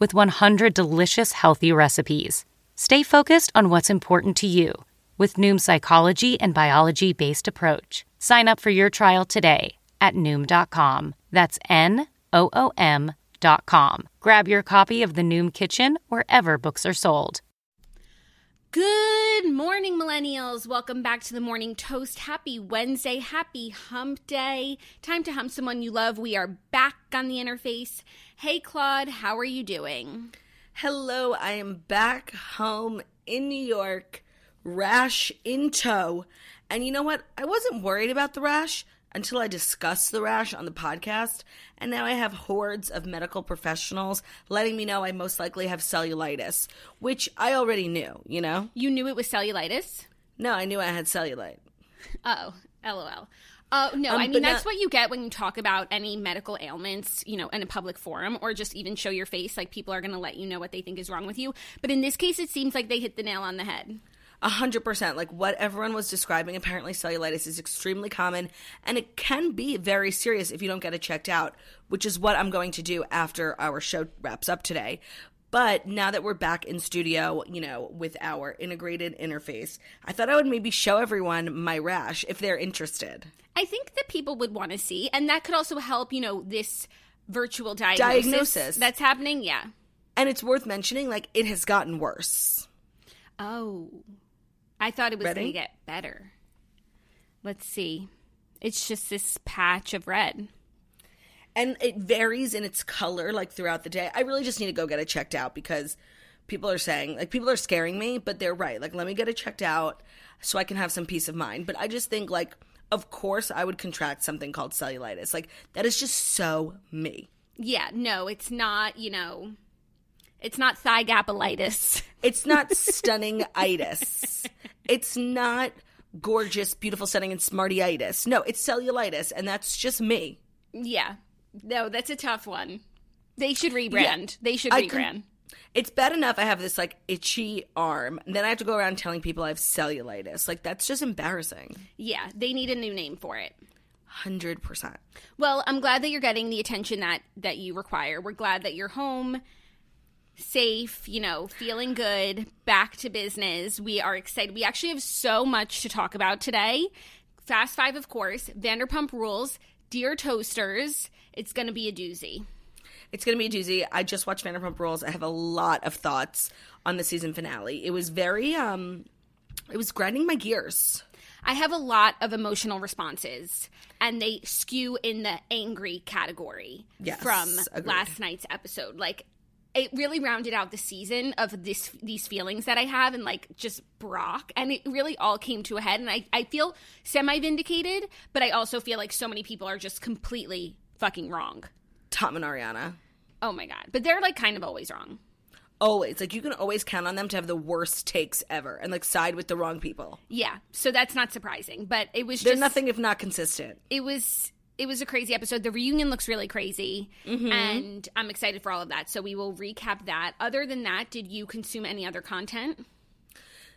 with 100 delicious healthy recipes. Stay focused on what's important to you with Noom's psychology and biology based approach. Sign up for your trial today at Noom.com. That's N O O M.com. Grab your copy of The Noom Kitchen wherever books are sold. Good morning, millennials. Welcome back to the Morning Toast. Happy Wednesday. Happy hump day. Time to hump someone you love. We are back on the interface. Hey, Claude, how are you doing? Hello, I am back home in New York, rash in tow. And you know what? I wasn't worried about the rash until I discussed the rash on the podcast. And now I have hordes of medical professionals letting me know I most likely have cellulitis, which I already knew, you know? You knew it was cellulitis? No, I knew I had cellulite. Oh, lol. Uh, no, Um, I mean, that's not- what you get when you talk about any medical ailments, you know, in a public forum or just even show your face. Like, people are going to let you know what they think is wrong with you. But in this case, it seems like they hit the nail on the head. A hundred percent. Like what everyone was describing, apparently cellulitis is extremely common and it can be very serious if you don't get it checked out, which is what I'm going to do after our show wraps up today. But now that we're back in studio, you know, with our integrated interface, I thought I would maybe show everyone my rash if they're interested. I think that people would want to see, and that could also help, you know, this virtual diagnosis, Diagnosis. that's happening. Yeah. And it's worth mentioning, like, it has gotten worse. Oh, I thought it was going to get better. Let's see. It's just this patch of red. And it varies in its color like throughout the day. I really just need to go get it checked out because people are saying like people are scaring me, but they're right. Like let me get it checked out so I can have some peace of mind. But I just think like of course I would contract something called cellulitis. Like that is just so me. Yeah, no, it's not, you know, it's not thigh gapolitis. It's not stunning itis. It's not gorgeous, beautiful, stunning, and smartyitis. No, it's cellulitis, and that's just me. Yeah. No, that's a tough one. They should rebrand. They should I rebrand. It's bad enough I have this like itchy arm, and then I have to go around telling people I have cellulitis. Like that's just embarrassing. yeah, they need a new name for it. Hundred percent. Well, I'm glad that you're getting the attention that that you require. We're glad that you're home, safe, you know, feeling good, back to business. We are excited. We actually have so much to talk about today. Fast Five, of course, Vanderpump Rules, Dear Toasters. It's going to be a doozy. It's gonna be a doozy. I just watched Vanderpump Rules. I have a lot of thoughts on the season finale. It was very um, it was grinding my gears. I have a lot of emotional responses, and they skew in the angry category Yes, from agreed. last night's episode. Like, it really rounded out the season of this these feelings that I have, and like just Brock, and it really all came to a head. And I I feel semi vindicated, but I also feel like so many people are just completely fucking wrong. Tom and Ariana. Oh my god! But they're like kind of always wrong. Always. Like you can always count on them to have the worst takes ever and like side with the wrong people. Yeah, so that's not surprising. But it was They're just nothing if not consistent. it was it was a crazy episode. The reunion looks really crazy, Mm-hmm. and I'm excited for all of that. So we will recap that. Other than that, did you consume any other content?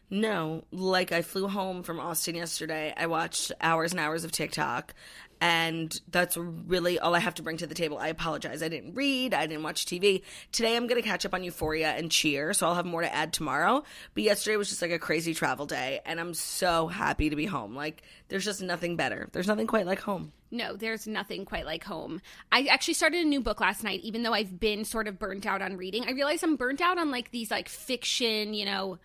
No, like I flew home from Austin yesterday. I watched hours and hours of TikTok, and that's really all I have to bring to the table. I apologize. I didn't read, I didn't watch TV. Today I'm going to catch up on Euphoria and Cheer, so I'll have more to add tomorrow. But yesterday was just like a crazy travel day, and I'm so happy to be home. Like, there's just nothing better. There's nothing quite like home. No, there's nothing quite like home. I actually started a new book last night, even though I've been sort of burnt out on reading. I realize I'm burnt out on like these like fiction, you know,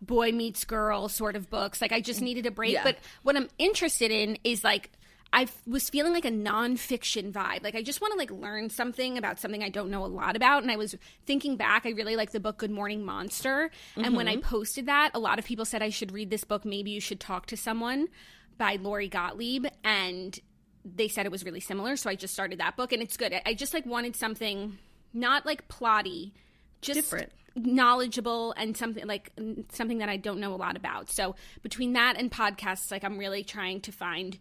boy meets girl sort of books. Like I just needed a break. Yeah. But what I'm interested in is like I was feeling like a nonfiction vibe. Like I just want to like learn something about something I don't know a lot about. And I was thinking back, I really like the book Good Morning Monster. And when I mm-hmm. posted that, a lot of people said I should read this book. Maybe you should talk to someone by Lori Gottlieb. And they said it was really similar. So I just started that book and it's good. I- I just like wanted something not like plotty, just Different. knowledgeable and something like something that I don't know a lot about. So between that and podcasts, like I'm really trying to find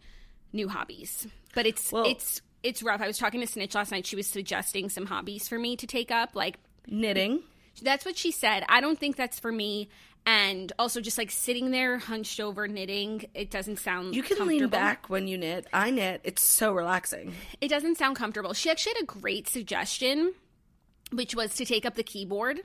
new hobbies. But it's Well- it's it's rough. I was talking to Snitch last night. She was suggesting some hobbies for me to take up. Like Knitting. that's what she said. I don't think that's for me. And also just like sitting there hunched over knitting, it doesn't sound You can lean back when you knit. I knit. It's so relaxing. It doesn't sound comfortable. She actually had a great suggestion, which was to take up the keyboard.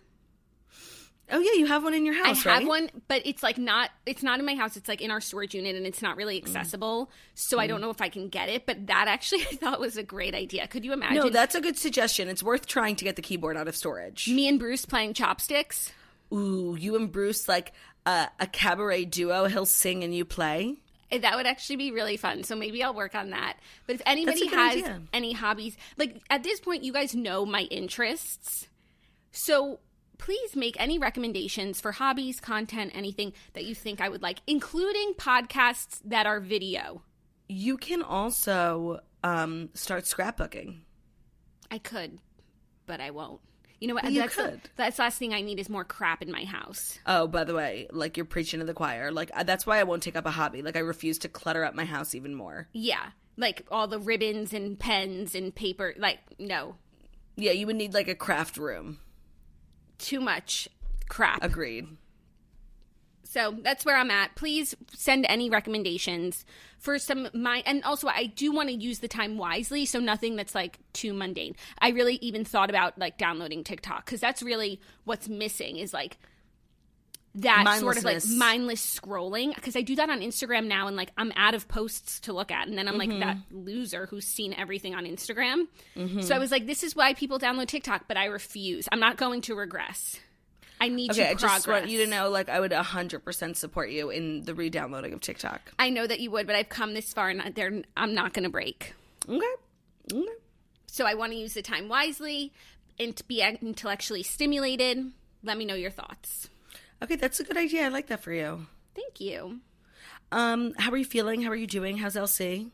Oh yeah, you have one in your house, I have right? one, but it's like not it's not in my house. It's like in our storage unit and it's not really Mm. accessible. So I don't know if I can get it, but that actually I thought was a great idea. Could you imagine No, that's a good suggestion. It's worth trying to get the keyboard out of storage. me and Bruce playing chopsticks? Ooh, you and Bruce like uh, a cabaret duo. He'll sing and you play. Eh, That would actually be really fun. So maybe I'll work on that. But if anybody has idea. any hobbies, like at this point, you guys know my interests. So please make any recommendations for hobbies, content, anything that you think I would like, including podcasts that are video. You can also um, start scrapbooking. I could, but I won't. You know what? You that's the- could. that's the last thing I need is more crap in my house. Oh, by the way, like you're preaching to the choir. Like uh, that's why I won't take up a hobby. Like I refuse to clutter up my house even more. Yeah, like all the ribbons and pens and paper. Like no, Yeah, you would need like a craft room. Too much crap. Agreed. So that's where I'm at. Please send any recommendations for some my and also I do want to use the time wisely, so nothing that's like too mundane. I really even thought about like downloading TikTok because that's really what's missing is like that sort of like mindless scrolling because I do that on Instagram now and like I'm out of posts to look at and then I'm like that Mm-hmm. loser who's seen everything on Instagram. So I was like this is why people download TikTok, but I refuse. I'm not going to regress. I need Okay, to I just want you to know, like, I would 100% support you in the re-downloading of TikTok. I know that you would, but I've come this far and they're, I'm not going to break. Okay. Okay. So I want to use the time wisely and to be intellectually stimulated. Let me know your thoughts. Okay, that's a good idea. I like that for you. Thank you. Um, how are you feeling? How are you doing? How's LC?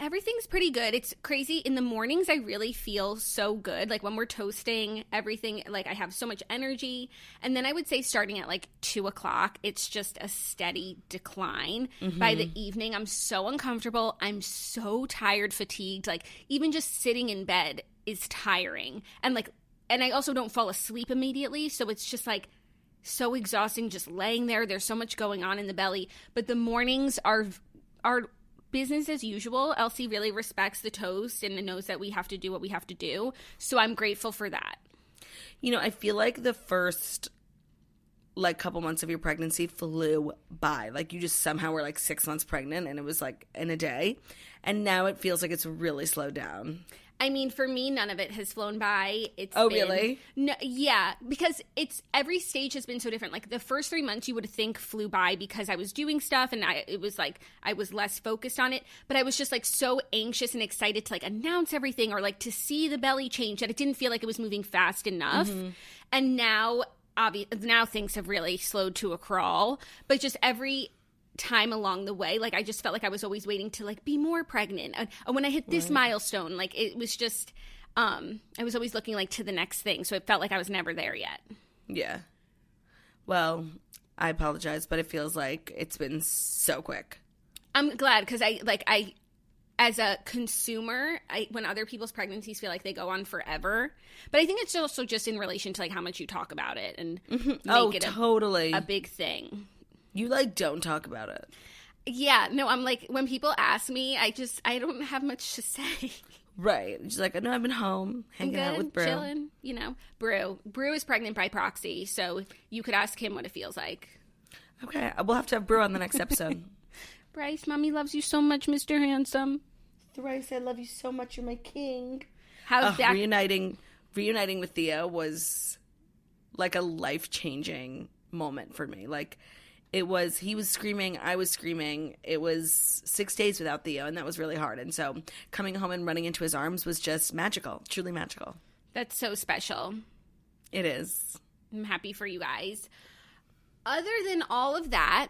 Everything's pretty good. It's crazy. In the mornings, I really feel so good. Like when we're toasting, everything, like I have so much energy. And then I would say starting at like two o'clock, it's just a steady decline. By the evening, I'm so uncomfortable. I'm so tired, fatigued. Like even just sitting in bed is tiring. And like, and I also don't fall asleep immediately. So it's just like, so exhausting just laying there there's so much going on in the belly but the mornings are are business as usual elsie really respects the toast and knows that we have to do what we have to do so i'm grateful for that You know, I feel like the first like couple months of your pregnancy flew by. Like you just somehow were like 6 months pregnant and it was like in a day. And now it feels like it's really slowed down. I mean for me none of it has flown by. It's Oh, been- really? no yeah because it's every stage has been so different. Like the first three months you would think flew by because i was doing stuff and i it was like i was less focused on it. But i was just like so anxious and excited to like announce everything or like to see the belly change that it didn't feel like it was moving fast enough. Mm-hmm. And now obvi- now things have really slowed to a crawl. But just every time along the way like i just felt like i was always waiting to like be more pregnant and, when i hit this milestone like it was just um i was always looking like to the next thing so it felt like i was never there yet Yeah. Well, I apologize, but it feels like it's been so quick. i'm glad because i like i as a consumer I, when other people's pregnancies feel like they go on forever but i think it's also just in relation to like how much you talk about it and make oh, it a, totally. a big thing you like don't talk about it. yeah no i'm like when people ask me i just i don't have much to say Right. She's like, I know I've been home I'm hanging out with Brew. chilling, you know. Brew. Brew is pregnant by proxy, so you could ask him what it feels like. Okay, we'll have to have Brew on the next episode. Bryce, mommy loves you so much, Mr. Handsome. Thrice, I love you so much. You're my king. How's Ugh, that? reuniting reuniting with Thea was like a life changing moment for me. Like it was he was screaming, I was screaming. It was 6 days without Theo and that was really hard. And so coming home and running into his arms was just magical, truly magical. That's so special. It is. I'm happy for you guys. Other than all of that,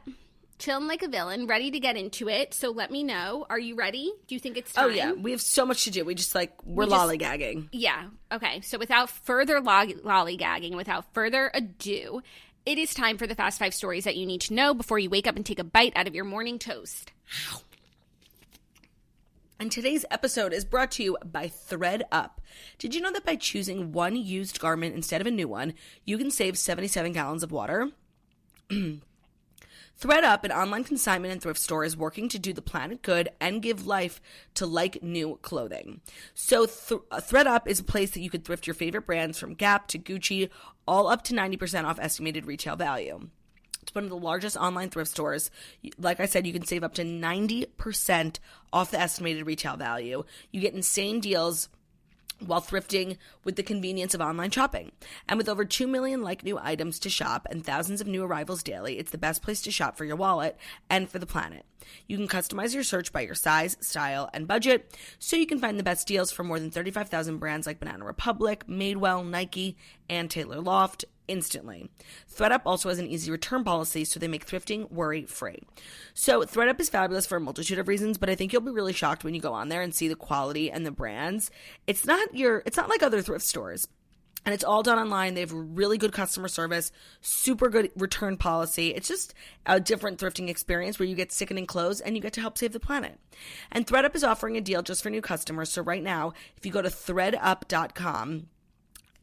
chilling like a villain, ready to get into it. So let me know. Are you ready? Do you think it's time? Oh yeah, we have so much to do. We just like we're We just- lollygagging. Yeah. Okay. So without further lollygagging, without further ado, it is time for the fast five stories that you need to know before you wake up and take a bite out of your morning toast. And today's episode is brought to you by ThredUp. Did you know that by choosing one used garment instead of a new one, you can save 77 gallons of water? ThredUp, an online consignment and thrift store, is working to do the planet good and give life to like new clothing. So, Th- uh, ThredUp is a place that you could thrift your favorite brands from Gap to Gucci, all up to 90% off estimated retail value. It's one of the largest online thrift stores. Like I said, you can save up to 90% off the estimated retail value. You get insane deals while thrifting with the convenience of online shopping. And with over 2 million like new items to shop and thousands of new arrivals daily, it's the best place to shop for your wallet and for the planet. You can customize your search by your size, style, and budget, so you can find the best deals for more than 35,000 brands like Banana Republic, Madewell, Nike, Ann Taylor Loft instantly. ThredUp also has an easy return policy, so they make thrifting worry free. So ThredUp is fabulous for a multitude of reasons, but I think you'll be really shocked when you go on there and see the quality and the brands. It's not your it's not like other thrift stores. And it's all done online. They have really good customer service, super good return policy. It's just a different thrifting experience where you get sickening clothes and you get to help save the planet. And ThredUp is offering a deal just for new customers. So right now, if you go to thredup.com,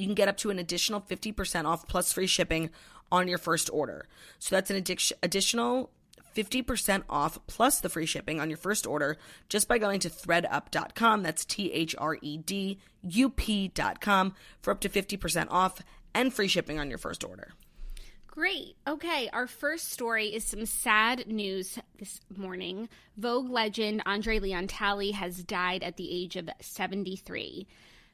you can get up to an additional 50% off plus free shipping on your first order. So that's an additional 50% off plus the free shipping on your first order just by going to thredup.com. That's T H R E D U P.com for up to 50% off and free shipping on your first order. Great. Okay, our first story is some sad news this morning. Vogue legend Andre Leon Talley has died at the age of 73.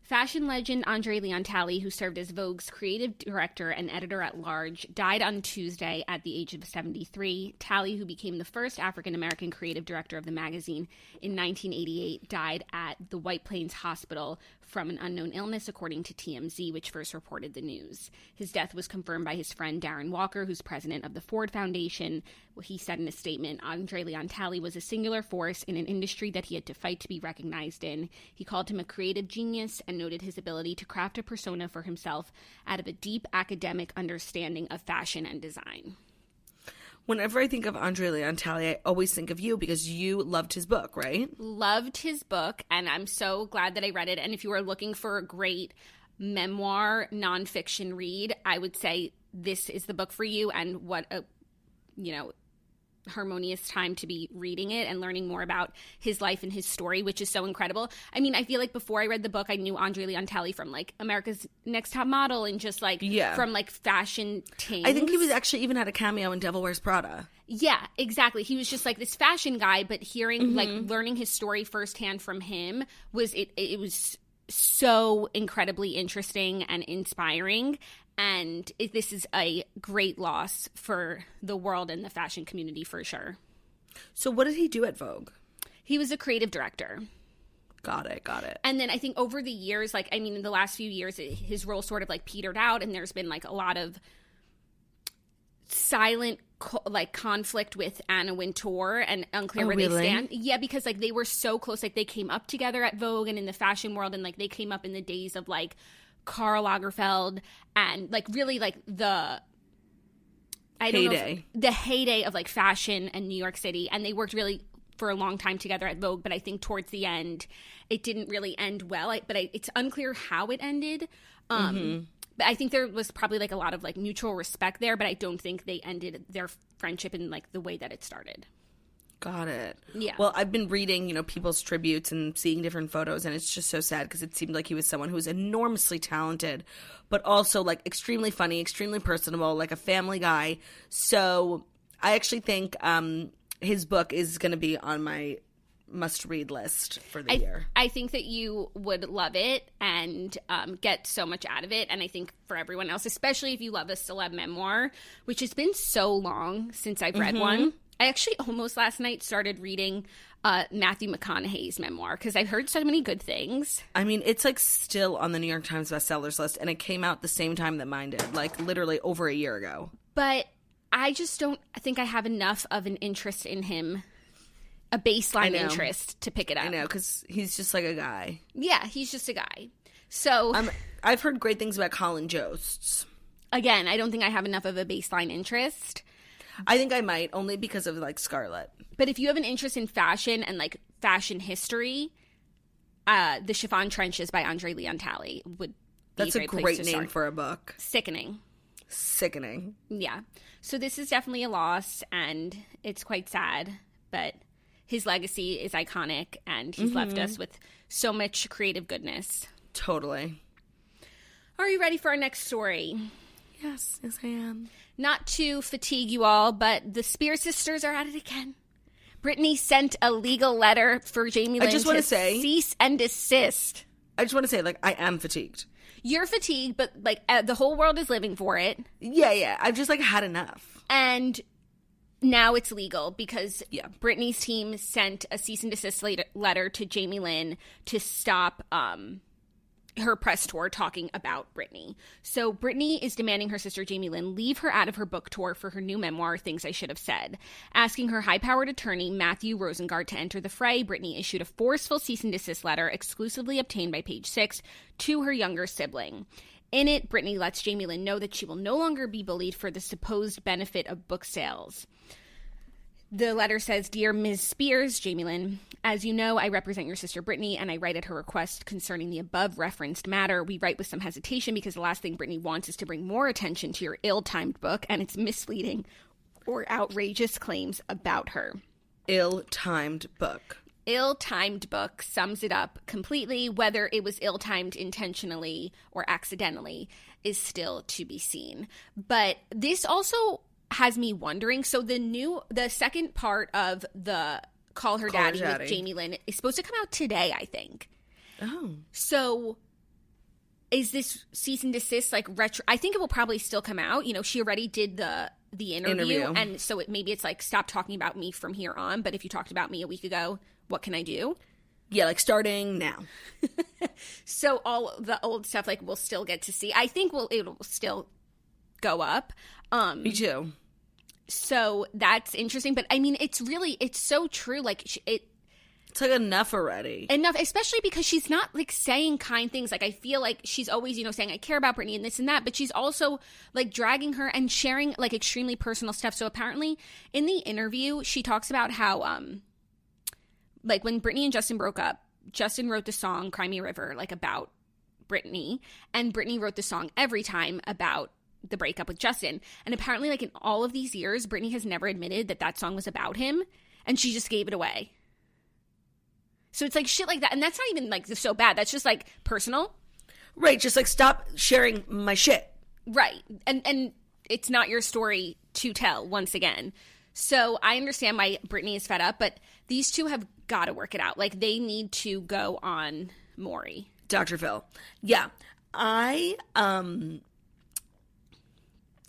Fashion legend Andre Leon Talley, who served as Vogue's creative director and editor at large, died on Tuesday at the age of 73. Talley, who became the first African American creative director of the magazine in 1988, died at the White Plains Hospital from an unknown illness, according to TMZ, which first reported the news. His death was confirmed by his friend Darren Walker, who's president of the Ford Foundation. He said in a statement Andre Leon Talley was a singular force in an industry that he had to fight to be recognized in. He called him a creative genius and noted his ability to craft a persona for himself out of a deep academic understanding of fashion and design. Whenever I think of Andre Leon Talley, I always think of you because you loved his book, right? Loved his book, and I'm so glad that I read it. And if you are looking for a great memoir nonfiction read, I would say this is the book for you. And what a you know harmonious time to be reading it and learning more about his life and his story, which is so incredible. I mean, I feel like before I read the book, I knew Andre Leon Talley from like America's Next Top Model and just like Yeah. from like fashion things. I think he was actually even had a cameo in Devil Wears Prada. Yeah, exactly. He was just like this fashion guy, but hearing mm-hmm. like learning his story firsthand from him was it it was so incredibly interesting and inspiring and it, this is a great loss for the world and the fashion community for sure. So what did he do at Vogue? He was a creative director. Got it, got it. And then I think over the years, like, I mean, in the last few years, his role sort of like petered out, and there's been like a lot of silent, co- like, conflict with Anna Wintour and unclear Oh, where really? they stand. Yeah, because like they were so close. Like, they came up together at Vogue and in the fashion world, and like they came up in the days of like Karl Lagerfeld and like really like the. I don't know if- Heyday. the heyday of like fashion and New York City, and they worked really for a long time together at Vogue. But I think towards the end, it didn't really end well. I, but I, it's unclear how it ended. Um, Mm-hmm. But I think there was probably like a lot of like mutual respect there. But I don't think they ended their friendship in like the way that it started. Got it. Yeah. Well, I've been reading, you know, people's tributes and seeing different photos, and it's just so sad because it seemed like he was someone who was enormously talented, but also like extremely funny, extremely personable, like a family guy. So I actually think um, his book is going to be on my must read list for the I, year. I think that you would love it and um, get so much out of it. And I think for everyone else, especially if you love a celeb memoir, which has been so long since I've read one. I actually almost last night started reading uh, Matthew McConaughey's memoir because I've heard so many good things. I mean, it's like still on the New York Times bestsellers list, and it came out the same time that mine did, like literally over a year ago. But I just don't think I have enough of an interest in him, a baseline interest to pick it up. I know because he's just like a guy. Yeah, he's just a guy. So Um, I've heard great things about Colin Jost. again, I don't think I have enough of a baseline interest. I think I might only because of like Scarlett. But if you have an interest in fashion and like fashion history, uh, the Chiffon Trenches by Andre Leon Talley would be That's a a great, place great name start. for a book. sickening. Sickening. Yeah. So this is definitely a loss and it's quite sad, but his legacy is iconic and he's left Mm-hmm. us with so much creative goodness. Totally. Are you ready for our next story? Yes, yes, I am. Not to fatigue you all, but the Spears sisters are at it again. Britney sent a legal letter for Jamie Lynn just to wanna say- cease and desist. I just want to say, like, I am fatigued. You're fatigued, but like uh, the whole world is living for it, Yeah, yeah. I've just like had enough. and now it's legal because Yeah. Britney's team sent a cease and desist letter to Jamie Lynn to stop um, her press tour talking about Britney. So Britney is demanding her sister Jamie Lynn leave her out of her book tour for her new memoir, Things I Should Have Said. Asking her high-powered attorney, Mathew Rosengart, to enter the fray, Britney issued a forceful cease and desist letter exclusively obtained by Page Six to her younger sibling. In it, Britney lets Jamie Lynn know that she will no longer be bullied for the supposed benefit of book sales. The letter says, Dear Ms. Spears, Jamie Lynn, as you know, I represent your sister Britney, and I write at her request concerning the above referenced matter. We write with some hesitation because the last thing Britney wants is to bring more attention to your ill timed book and its misleading or outrageous claims about her. Ill timed book. Ill timed book sums it up completely. Whether it was ill timed intentionally or accidentally is still to be seen. But this also has me wondering so the new, the second part of the Call Her Call Her Daddy, Daddy. with Jamie Lynn is supposed to come out today, I think. Oh. So is this cease and desist like retro I think it will probably still come out. You know, she already did the the interview, Interview. and so it maybe it's like stop talking about me from here on, but if you talked about me a week ago, what can I do? Yeah, like starting now. So all the old stuff like we'll still get to see. I think we'll it'll still go up. Um Me too. so that's interesting, but I mean it's really it's so true like it It's like enough already. enough especially because she's not like saying kind things like i feel like she's always you know saying i care about britney and this and that but she's also like dragging her and sharing like extremely personal stuff so apparently in the interview she talks about how um like when britney and justin broke up justin wrote the song cry me river like about britney and britney wrote the song every time about the breakup with justin and apparently like in all of these years britney has never admitted that that song was about him and she just gave it away so it's like shit like that. And that's not even like so bad. That's just like personal. right, just like stop sharing my shit. Right. And and it's not your story to tell once again. So I understand why Britney is fed up, but these two have got to work it out. Like they need to go on Maury. Dr. Phil. Yeah. I um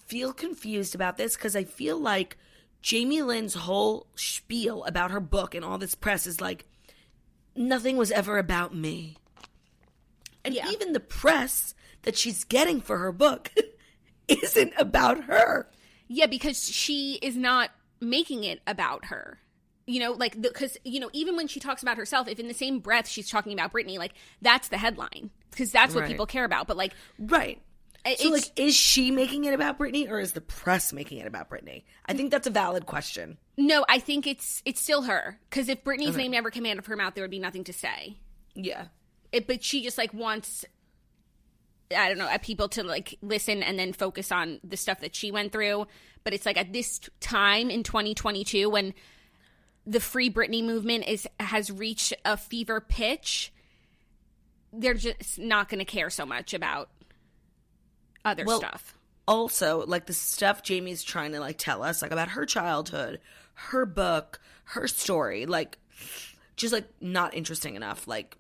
feel confused about this because I feel like Jamie Lynn's whole spiel about her book and all this press is like nothing was ever about me. And Yeah. even the press that she's getting for her book isn't about her. Yeah, because she is not making it about her. You know, like because you know, even when she talks about herself, if in the same breath she's talking about Britney, like that's the headline because that's what Right. people care about. But like, Right. It- So, like, is she making it about Britney or is the press making it about Britney? I think that's a valid question. no, I think it's it's still her because if Britney's name never came out of her mouth, there would be nothing to say. Yeah. it, but she just like wants I don't know, uh, people to like listen and then focus on the stuff that she went through. But it's like at this time in 2022 when the Free Britney movement is has reached a fever pitch, they're just not going to care so much about other Well, stuff. also like the stuff Jamie's trying to like tell us like about her childhood, her book, her story, like just like not interesting enough, like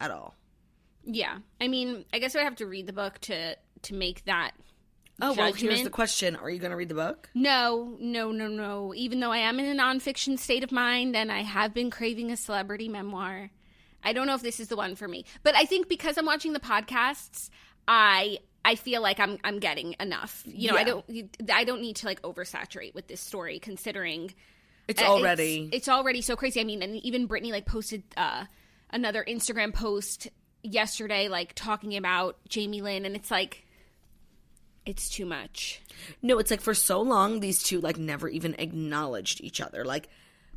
at all. Yeah. I mean, I guess I have to read the book to to make that Oh well, here's the question: Are you going to read the book? No, no, no, no. Even though I am in a nonfiction state of mind and I have been craving a celebrity memoir, I don't know if this is the one for me. But I think because I'm watching the podcasts, I I feel like I'm I'm getting enough. You know, I don't I don't need to like oversaturate with this story considering It's uh, already it's, it's already so crazy. I mean, and even Britney like posted uh another Instagram post yesterday like talking about Jamie Lynn and it's like it's too much. no. It's like for so long these two like never even acknowledged each other. Like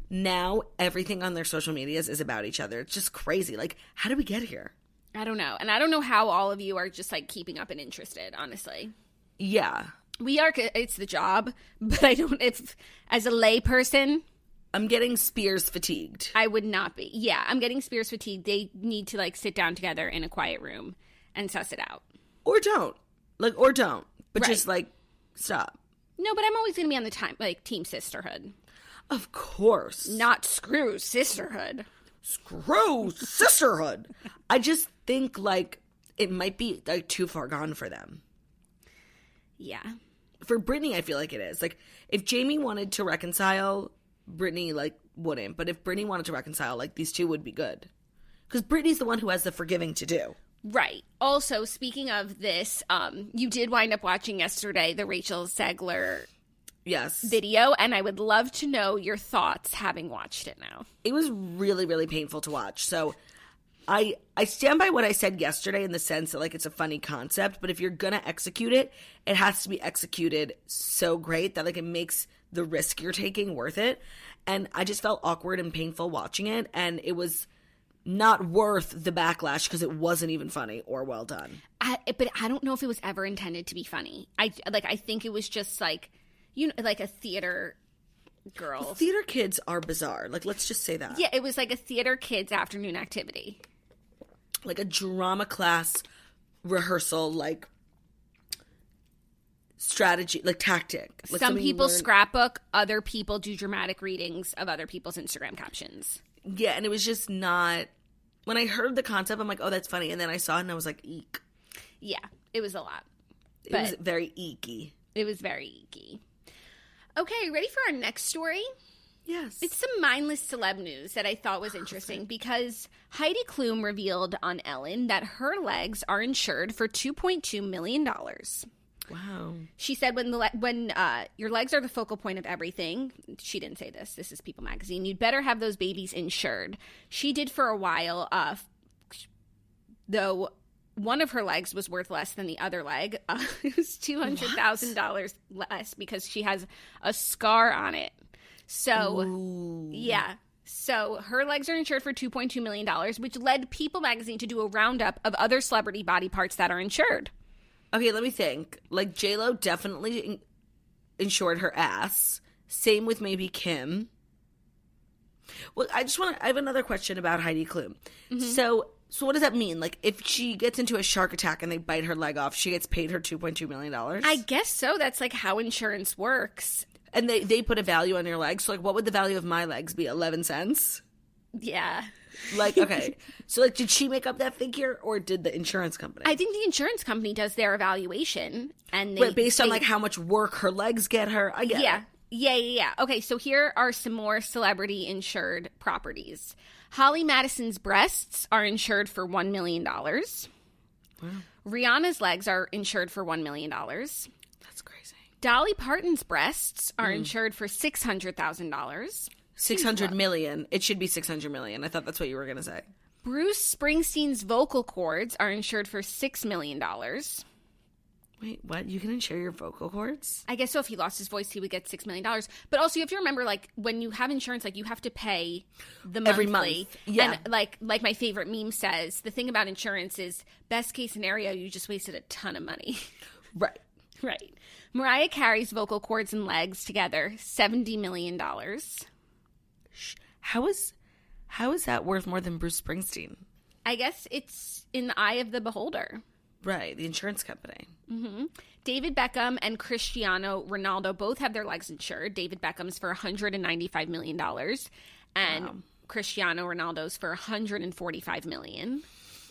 now everything on their social medias is about each other. It's just crazy. Like how did we get here? I don't know. And I don't know how all of you are just like keeping up and interested, honestly. Yeah, We are, it's the job, but I don't, if, as a lay person, I'm getting Spears fatigued. I would not be. Yeah, I'm getting Spears fatigued. They need to like sit down together in a quiet room and suss it out. Or don't. Like or don't. But Right. just like stop. No, but I'm always going to be on the time, like team sisterhood, Of course. not screw sisterhood. Screw sisterhood. I just think like it might be like too far gone for them. Yeah. For Britney, I feel like it is. Like if Jamie wanted to reconcile, Britney like wouldn't. But if Britney wanted to reconcile, like these two would be good. Because Britney's the one who has the forgiving to do. Right. Also, speaking of this, um, you did wind up watching yesterday the Rachel Zegler Yes. video, and I would love to know your thoughts having watched it now. it was really really painful to watch so i i stand by what i said yesterday in the sense that like it's a funny concept but if you're gonna execute it it has to be executed so great that like it makes the risk you're taking worth it and i just felt awkward and painful watching it and it was not worth the backlash because it wasn't even funny or well done I, but I don't know if it was ever intended to be funny. I like I think it was just like you know like a theater girl. theater kids are bizarre like let's just say that Yeah, it was like a theater kids afternoon activity. Like a drama class rehearsal like strategy like tactic like Some people learn- scrapbook, other people do dramatic readings of other people's Instagram captions. yeah and it was just not when i heard the concept i'm like oh that's funny and then i saw it and i was like eek Yeah, it was a lot. it was very eeky It was very eeky Okay, ready for our next story? Yes It's some mindless celeb news that I thought was interesting because Heidi Klum revealed on Ellen that her legs are insured for $2.2 million. wow She said when the le- when uh, your legs are the focal point of everything. She didn't say this. This is People Magazine. You'd better have those babies insured. She did for a while, uh, though. One of her legs was worth less than the other leg. Uh, it was two hundred thousand dollars less because she has a scar on it. So yeah. So her legs are insured for $2.2 million, which led People magazine to do a roundup of other celebrity body parts that are insured. okay let me think like j-lo definitely in- insured her ass same with maybe kim well i just want to i have another question about heidi klum Mm-hmm. so so what does that mean like if she gets into a shark attack and they bite her leg off she gets paid her 2.2 million dollars I guess so. That's like how insurance works. And they they put a value on your legs. So like, what would the value of my legs be? Eleven cents. Yeah. Like, okay, so like, did she make up that figure, or did the insurance company? I think the insurance company does their evaluation and they But based on they- like how much work her legs get her, I get. Yeah. it. Yeah, yeah, yeah. Okay, so here are some more celebrity insured properties. Holly Madison's breasts are insured for $1 million. Rihanna's legs are insured for $1 million. Dolly Parton's breasts Mm. are insured for $600,000. Six hundred million. It should be six hundred million. I thought that's what you were gonna say. Bruce Springsteen's vocal cords are insured for $6 million. Wait, what? You can insure your vocal cords? I guess so if he lost his voice, he would get $6 million. But also, you have to remember, like, when you have insurance, like, you have to pay the monthly. Every month. Yeah. And, like, like my favorite meme says, the thing about insurance is, best case scenario, you just wasted a ton of money. Right. right. Mariah Carey's vocal cords and legs together, $70 million. How is how is that worth more than Bruce Springsteen? I guess it's in the eye of the beholder. Right, the insurance company. Mm-hmm. David Beckham and Cristiano Ronaldo both have their legs insured. David Beckham's for $195 million. And Cristiano Ronaldo's for 145 million.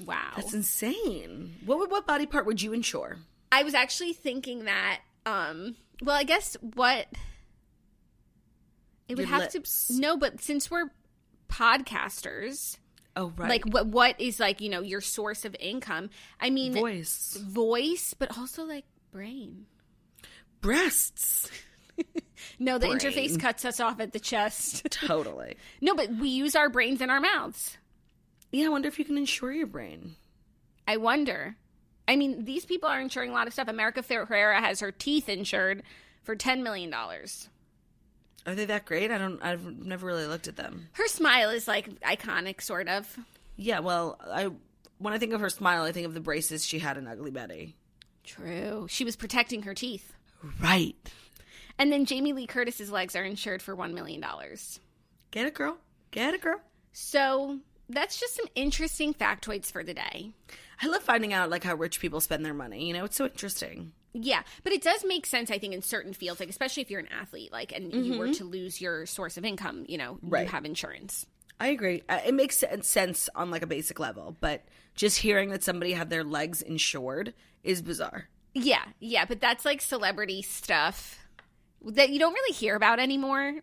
Wow. That's insane. What would- what body part would you insure? I was actually thinking that um well, I guess what it would Your have lips. to No, but since we're podcasters, Oh right, like what what is like, you know, your source of income? I mean voice, voice, but also like brain. breasts. No, the Brain. interface cuts us off at the chest. Totally. no, but we use our brains in our mouths. Yeah, I wonder if you can insure your brain. I wonder. I mean, these people are insuring a lot of stuff. America Ferrera has her teeth insured for $10 million. Are they that great? I don't. I've never really looked at them. Her smile is like iconic, sort of. Yeah, well, I when I think of her smile, I think of the braces she had in Ugly Betty. True. She was protecting her teeth. Right. And then Jamie Lee Curtis's legs are insured for $1 million. Get it, girl. Get it, girl. So that's just some interesting factoids for the day. I love finding out like how rich people spend their money. You know, it's so interesting. Yeah, but it does make sense, I think, in certain fields, like especially if you're an athlete, like, and you were mm-hmm. to lose your source of income, you know, Right. you have insurance. I agree. It makes sense on like a basic level, but just hearing that somebody had their legs insured is bizarre. Yeah, yeah, but that's like celebrity stuff that you don't really hear about anymore.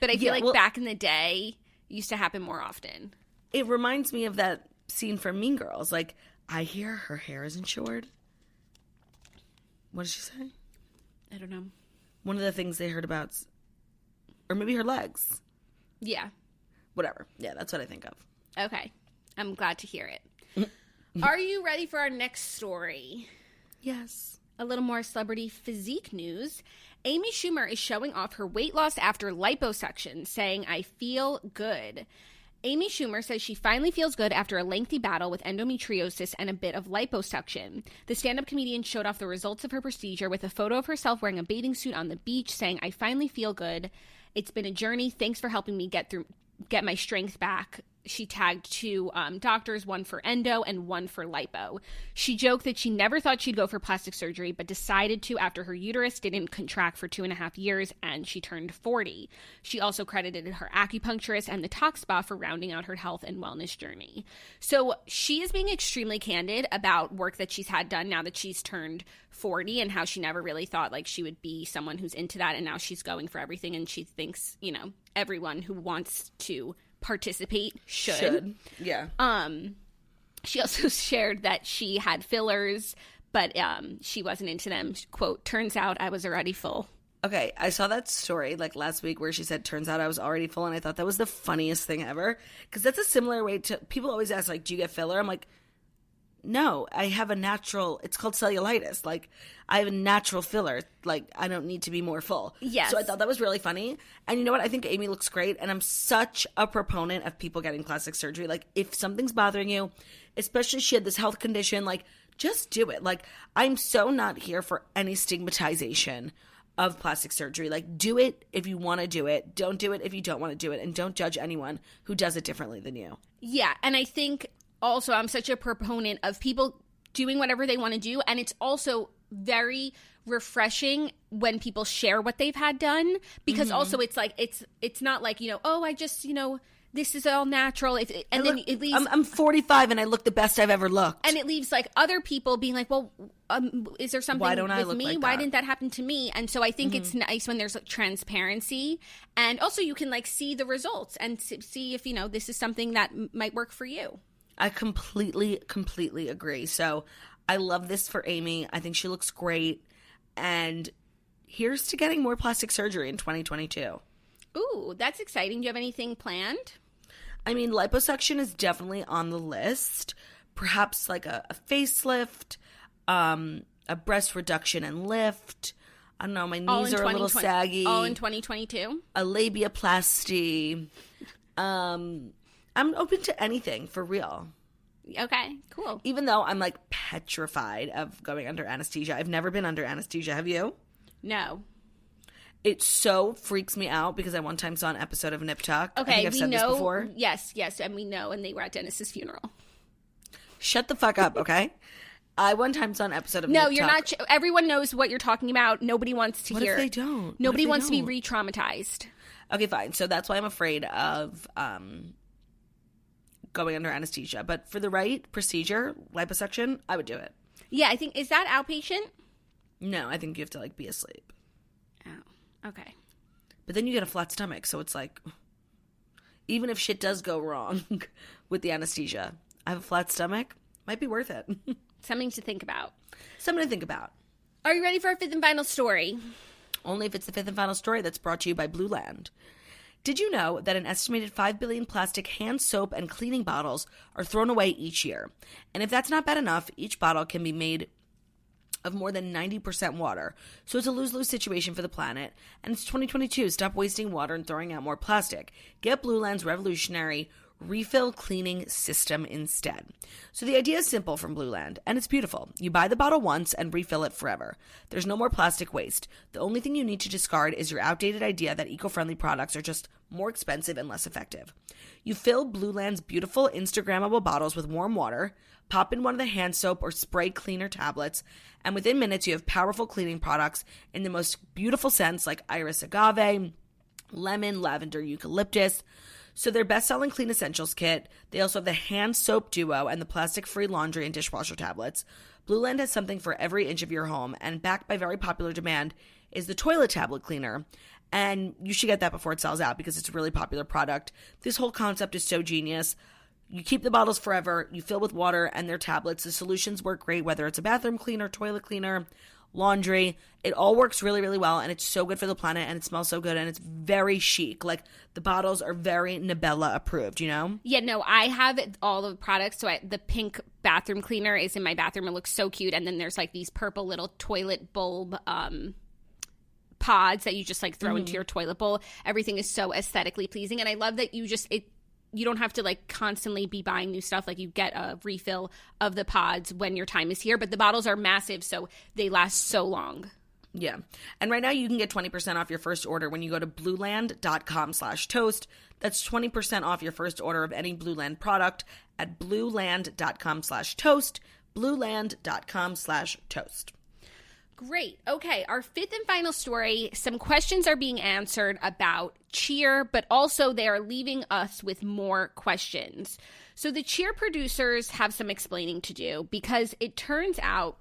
But I feel Yeah, like well- back in the day, used to happen more often. It reminds me of that scene from Mean Girls. Like, I hear her hair is insured. What did she say? I don't know. One of the things they heard about, or maybe her legs. Yeah. Whatever. Yeah, that's what I think of. Okay. I'm glad to hear it. Are you ready for our next story? Yes. A little more celebrity physique news. Amy Schumer is showing off her weight loss after liposuction, saying, I feel good. Amy Schumer says she finally feels good after a lengthy battle with endometriosis and a bit of liposuction. The stand up comedian showed off the results of her procedure with a photo of herself wearing a bathing suit on the beach, saying, I finally feel good. It's been a journey. Thanks for helping me get through get my strength back. She tagged two um, doctors, one for endo and one for lipo. She joked that she never thought she'd go for plastic surgery, but decided to after her uterus didn't contract for two and a half years and she turned 40. She also credited her acupuncturist and the Talk Spa for rounding out her health and wellness journey. So she is being extremely candid about work that she's had done now that she's turned 40 and how she never really thought like she would be someone who's into that and now she's going for everything and she thinks, you know, everyone who wants to participate should. Should. Yeah. Um she also shared that she had fillers but um she wasn't into them. Quote, turns out I was already full. Okay, I saw that story like last week where she said, "Turns out I was already full," and I thought that was the funniest thing ever because that's a similar way to people always ask like, "Do you get filler?" I'm like, "No, I have a natural. It's called cellulitis. Like, I have a natural filler. Like, I don't need to be more full." Yes. So I thought that was really funny, and you know what? I think Amy looks great, and I'm such a proponent of people getting plastic surgery. Like, if something's bothering you, especially she had this health condition, like. Just do it. Like, I'm so not here for any stigmatization of plastic surgery. Like, do it if you want to do it. Don't do it if you don't want to do it. And don't judge anyone who does it differently than you. Yeah, and I think also I'm such a proponent of people doing whatever they want to do and it's also very refreshing when people share what they've had done because Mm-hmm. also it's like it's it's not like, you know, oh, I just, you know, this is all natural if and then Look, it leaves I'm, I'm 45 and I look the best I've ever looked. and it leaves like other people being like, well, um, is there something Why don't I with look me? like Why that? Mm-hmm. didn't that happen to me? And so I think it's nice when there's like, transparency, and also you can like see the results and see if you know this is something that m- might work for you. I completely, completely agree. So I love this for Amy. I think she looks great. And here's to getting more plastic surgery in 2022. Ooh, that's exciting. Do you have anything planned? I mean, liposuction is definitely on the list. Perhaps like a, a facelift, um, a breast reduction and lift. I don't know. My knees are a little saggy. All in 2022. a labiaplasty. Um, I'm open to anything for real. Okay, cool. Even though I'm like petrified of going under anesthesia. I've never been under anesthesia. Have you? No. It so freaks me out because I one time saw an episode of Nip Tuck. I Okay, I've we know. this before. Yes, yes, and we know, and they were at Dennis's funeral. Shut the fuck up, okay? I one time saw an episode of No, Nip you're Tuck. not. Ch- everyone knows what you're talking about. Nobody wants to What if hear. they don't? Nobody they wants to be don't? re-traumatized. Okay, fine. So that's why I'm afraid of um, going under anesthesia. But for the right procedure, liposuction, I would do it. Yeah, I think is that outpatient. No, I think you have to like be asleep. Oh, okay. But then you get a flat stomach, so it's like even if shit does go wrong with the anesthesia, I have a flat stomach, might be worth it. Something to think about. Something to think about. Are you ready for our fifth and final story? Only if it's the fifth and final story that's brought to you by Blueland. Did you know that an estimated 5 billion plastic hand soap and cleaning bottles are thrown away each year? And if that's not bad enough, each bottle can be made of more than 90% water. So it's a lose lose situation for the planet. And it's 2022. Stop wasting water and throwing out more plastic. Get Blueland's revolutionary refill cleaning system instead. So the idea is simple from Blueland, and it's beautiful. You buy the bottle once and refill it forever. There's no more plastic waste. The only thing you need to discard is your outdated idea that eco friendly products are just more expensive and less effective. You fill Blueland's beautiful Instagrammable bottles with warm water, pop in one of the hand soap or spray cleaner tablets, and within minutes you have powerful cleaning products in the most beautiful scents like iris agave, lemon, lavender, eucalyptus. So their best-selling clean essentials kit, they also have the hand soap duo and the plastic-free laundry and dishwasher tablets. Blueland has something for every inch of your home, and backed by very popular demand is the toilet tablet cleaner. And you should get that before it sells out because it's a really popular product. This whole concept is so genius. You keep the bottles forever, you fill with water and their tablets. The solutions work great, whether it's a bathroom cleaner, toilet cleaner, laundry. It all works really, really well, and it's so good for the planet, and it smells so good, and it's very chic. Like the bottles are very Nabella approved, you know? Yeah, no, I have all the products. So I, the pink bathroom cleaner is in my bathroom. It looks so cute. And then there's like these purple little toilet bulb um, pods that you just like throw into your toilet bowl. Everything is so aesthetically pleasing, and I love that you just it. You don't have to like constantly be buying new stuff. Like you get a refill of the pods when your time is here, but the bottles are massive, so they last so long. Yeah. And right now you can get 20% off your first order when you go to blueland.com slash toast. That's 20% off your first order of any Blueland product at blueland.com slash toast, blueland.com slash toast. Great. Okay, our fifth and final story. Some questions are being answered about cheer, but also they are leaving us with more questions. So the cheer producers have some explaining to do because it turns out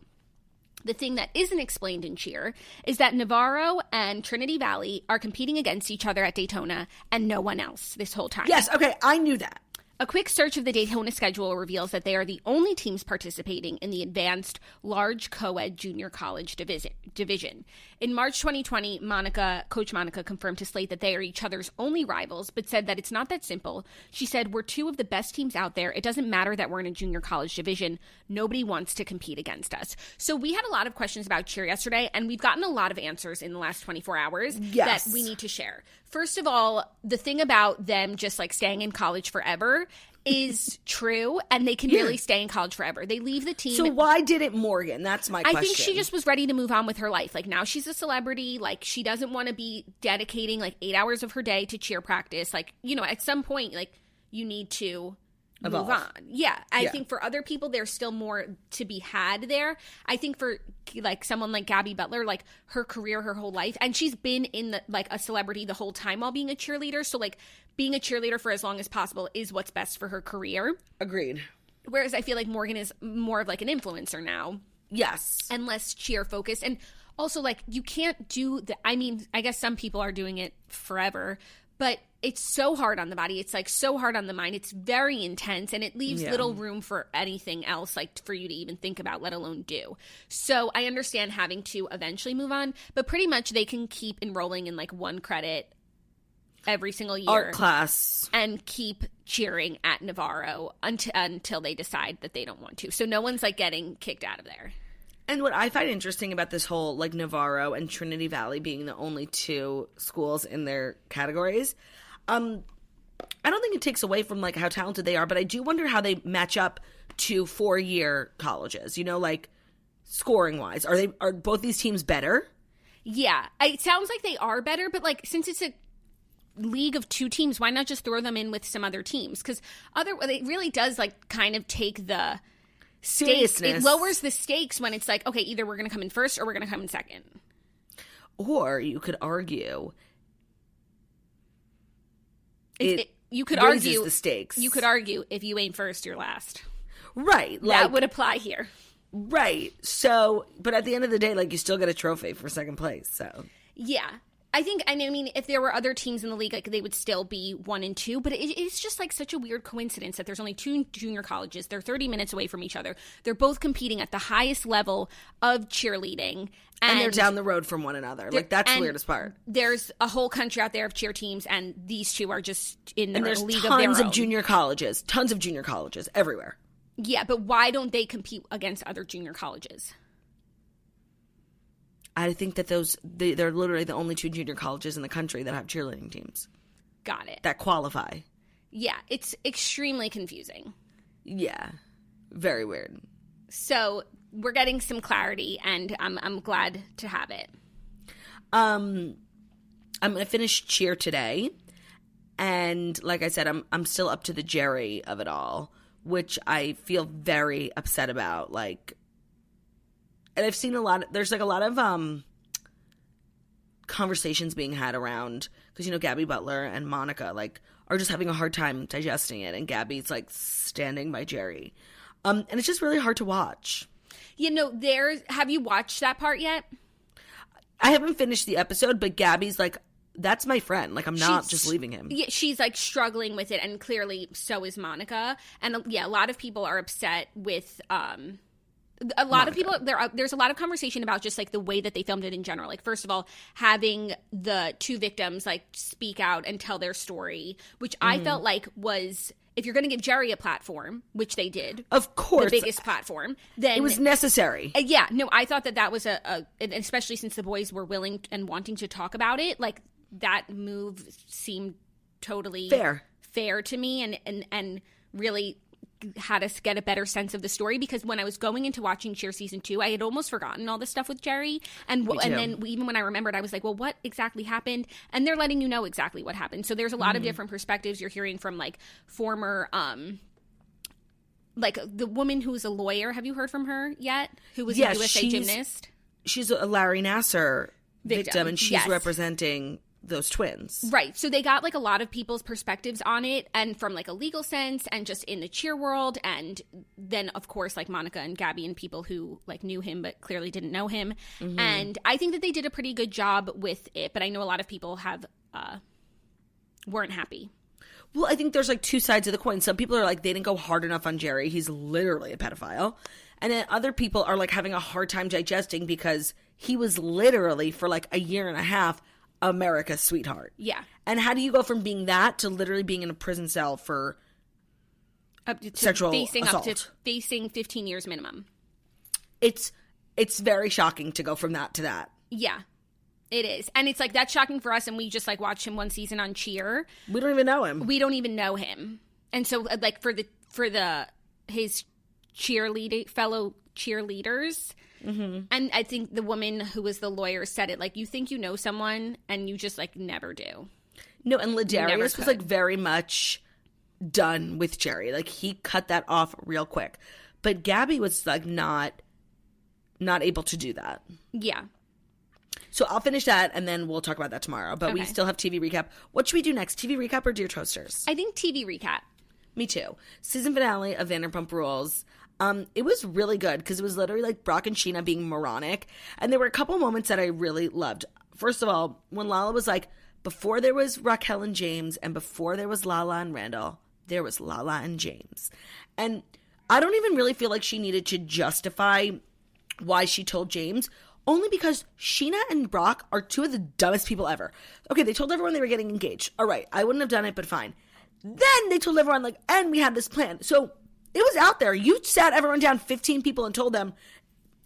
the thing that isn't explained in cheer is that Navarro and Trinity Valley are competing against each other at Daytona and no one else this whole time. Yes, okay, I knew that. A quick search of the Daytona schedule reveals that they are the only teams participating in the advanced large co-ed junior college division. In March 2020, Monica, Coach Monica confirmed to Slate that they are each other's only rivals, but said that it's not that simple. She said, "We're two of the best teams out there. It doesn't matter that we're in a junior college division. Nobody wants to compete against us." So we had a lot of questions about cheer yesterday, and we've gotten a lot of answers in the last 24 hours Yes. that we need to share. First of all, the thing about them just like staying in college forever is true, and they can really stay in college forever. They leave the team. So why did it Morgan? That's my I question. think she just was ready to move on with her life. Like now she's a celebrity. Like she doesn't want to be dedicating like eight hours of her day to cheer practice. Like, you know, at some point, like you need to Evolve. move on. Yeah. I Yeah. think for other people, there's still more to be had there. I think for like someone like Gabby Butler, like her career, her whole life, and she's been in the like a celebrity the whole time while being a cheerleader. So like being a cheerleader for as long as possible is what's best for her career. Agreed. Whereas I feel like Morgan is more of like an influencer now Yes. and less cheer focused and also like you can't do the i mean i guess some people are doing it forever but it's so hard on the body it's like so hard on the mind it's very intense and it leaves Yeah. little room for anything else like for you to even think about let alone do so i understand having to eventually move on but pretty much they can keep enrolling in like one credit every single year Art class. and keep cheering at Navarro until until they decide that they don't want to. So no one's like getting kicked out of there. And what I find interesting about this whole like Navarro and Trinity Valley being the only two schools in their categories, um, I don't think it takes away from like how talented they are, but I do wonder how they match up to four year colleges. You know, like scoring wise, are they are both these teams better? Yeah, it sounds like they are better, but like since it's a league of two teams, why not just throw them in with some other teams? Because other it really does like kind of take the stakes. It lowers the stakes when it's like, okay, either we're going to come in first or we're going to come in second. Or you could argue It, It you could argue the stakes. You could argue if you ain't first, you're last. right, like that would apply here. right. So, but at the end of the day, like you still get a trophy for second place. So Yeah. I think, I mean, if there were other teams in the league, like they would still be one and two. But it, it's just like such a weird coincidence that there's only two junior colleges. They're 30 minutes away from each other. They're both competing at the highest level of cheerleading, and, and, they're down the road from one another. Like that's the weirdest part. There's a whole country out there of cheer teams, and these two are just in their there's league of tons of junior colleges, tons of junior colleges everywhere. Yeah, but why don't they compete against other junior colleges? I think that those they, they're literally the only two junior colleges in the country that have cheerleading teams Got it. that qualify. Yeah, it's extremely confusing. Yeah, very weird. So we're getting some clarity, and I'm I'm glad to have it. Um, I'm gonna finish cheer today, and like I said, I'm I'm still up to the Jerry of it all, which I feel very upset about. Like, and I've seen a lot. There's like a lot of um conversations being had around because you know Gabby Butler and Monica like are just having a hard time digesting it, and Gabby's like standing by Jerry, um, and it's just really hard to watch. You know, there's. Have you watched that part yet? I haven't finished the episode, but Gabby's like, that's my friend. Like, I'm not She's- just leaving him. Yeah, she's like struggling with it, and clearly so is Monica. And yeah, a lot of people are upset with. um a lot of people there are, there's a lot of conversation about just like the way that they filmed it in general like first of all having the two victims like speak out and tell their story which i Mm-hmm. felt like was if you're going to give jerry a platform which they did Of course, the biggest platform then it was necessary. Uh, yeah, no, I thought that that was a, a, and especially since the boys were willing and wanting to talk about it, like that move seemed totally Fair. fair to me, and and and really had us get a better sense of the story because when I was going into watching Cheer season two, I had almost forgotten all the stuff with Jerry, and w- and then even when I remembered, I was like, well, what exactly happened? And they're letting you know exactly what happened. So there's a lot of different perspectives you're hearing from like former. um like the woman who's a lawyer, have you heard from her yet? Who was Yes, a USA she's- gymnast? She's a Larry Nassar victim, Victim, and she's yes. representing those twins. Right. So they got like a lot of people's perspectives on it and from like a legal sense and just in the cheer world and then of course like Monica and Gabby and people who like knew him but clearly didn't know him. And I think that they did a pretty good job with it, but I know a lot of people have uh weren't happy. Well, I think there's like two sides of the coin. Some people are like, they didn't go hard enough on Jerry. He's literally a pedophile. And then other people are like having a hard time digesting because he was literally for like a year and a half America's sweetheart. Yeah. And how do you go from being that to literally being in a prison cell for Up to Sexual facing up to assault. facing 15 years minimum. it's it's very shocking to go from that to that. Yeah. It is. And it's like that's shocking for us and we just like watched him one season on Cheer. We don't even know him. we don't even know him and so uh, like for the for the his cheerleading fellow cheerleaders Mm-hmm. and i think the woman who was the lawyer said it like you think you know someone and you just like never do No, and Ladarius was like very much done with Jerry. Like he cut that off real quick. But Gabby was like not not able to do that. yeah So I'll finish that and then we'll talk about that tomorrow. But we still have TV recap. What should we do next? TV recap or Dear Toasters? i think tv recap Me too. Season finale of Vanderpump Rules. Um, it was really good because it was literally like Brock and Scheana being moronic, and there were a couple moments that I really loved. First of all, when Lala was like, before there was Raquel and James, and before there was Lala and Randall, there was Lala and James, and I don't even really feel like she needed to justify why she told James. Only because Scheana and Brock are two of the dumbest people ever. Okay, they told everyone they were getting engaged. All right, I wouldn't have done it, but fine. Then they told everyone, like, and we had this plan. So it was out there. You sat everyone down, 15 people, and told them,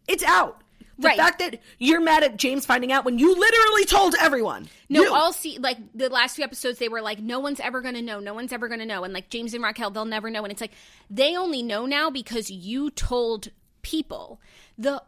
it's out. The Right. fact that you're mad at James finding out when you literally told everyone. no You. all see like the last few episodes they were like no one's ever gonna know no one's ever gonna know and like james and raquel they'll never know and it's like they only know now because you told people the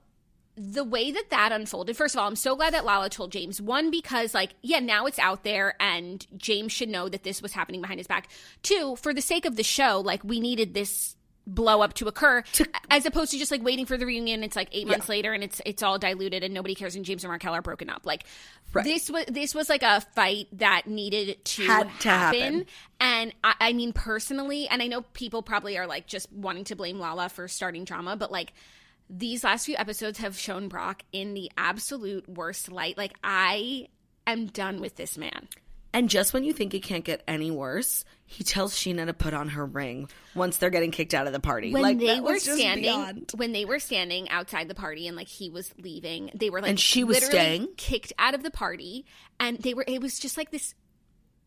the way that that unfolded first of all i'm so glad that lala told james one because like yeah now it's out there and james should know that this was happening behind his back two for the sake of the show like we needed this blow up to occur as opposed to just like waiting for the reunion it's like eight months later and it's it's all diluted and nobody cares and james and raquel are broken up. Like this was this was like a fight that needed to, Had to happen. happen. and I, I mean personally and i know people probably are like just wanting to blame lala for starting drama but like these last few episodes have shown brock in the absolute worst light. Like i am done with this man And just when you think it can't get any worse, he tells Scheana to put on her ring once they're getting kicked out of the party. when like they were standing beyond. when they were standing outside the party and like he was leaving they were like And she was staying? kicked out of the party and they were it was just like this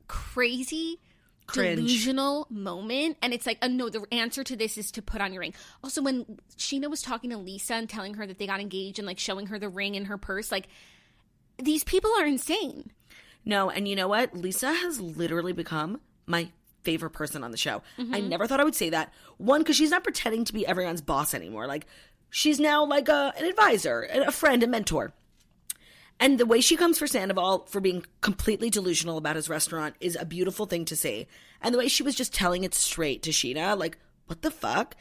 crazy Cringe. delusional moment and it's like uh, no the answer to this is to put on your ring also when scheana was talking to lisa and telling her that they got engaged and like showing her the ring in her purse like these people are insane No, and you know what? Lisa has literally become my favorite person on the show. I mm-hmm. never thought I would say that. One, because she's not pretending to be everyone's boss anymore. Like, she's now like a, an advisor, a friend, a mentor. And the way she comes for Sandoval for being completely delusional about his restaurant is a beautiful thing to see. And the way she was just telling it straight to Scheana, like, what the fuck?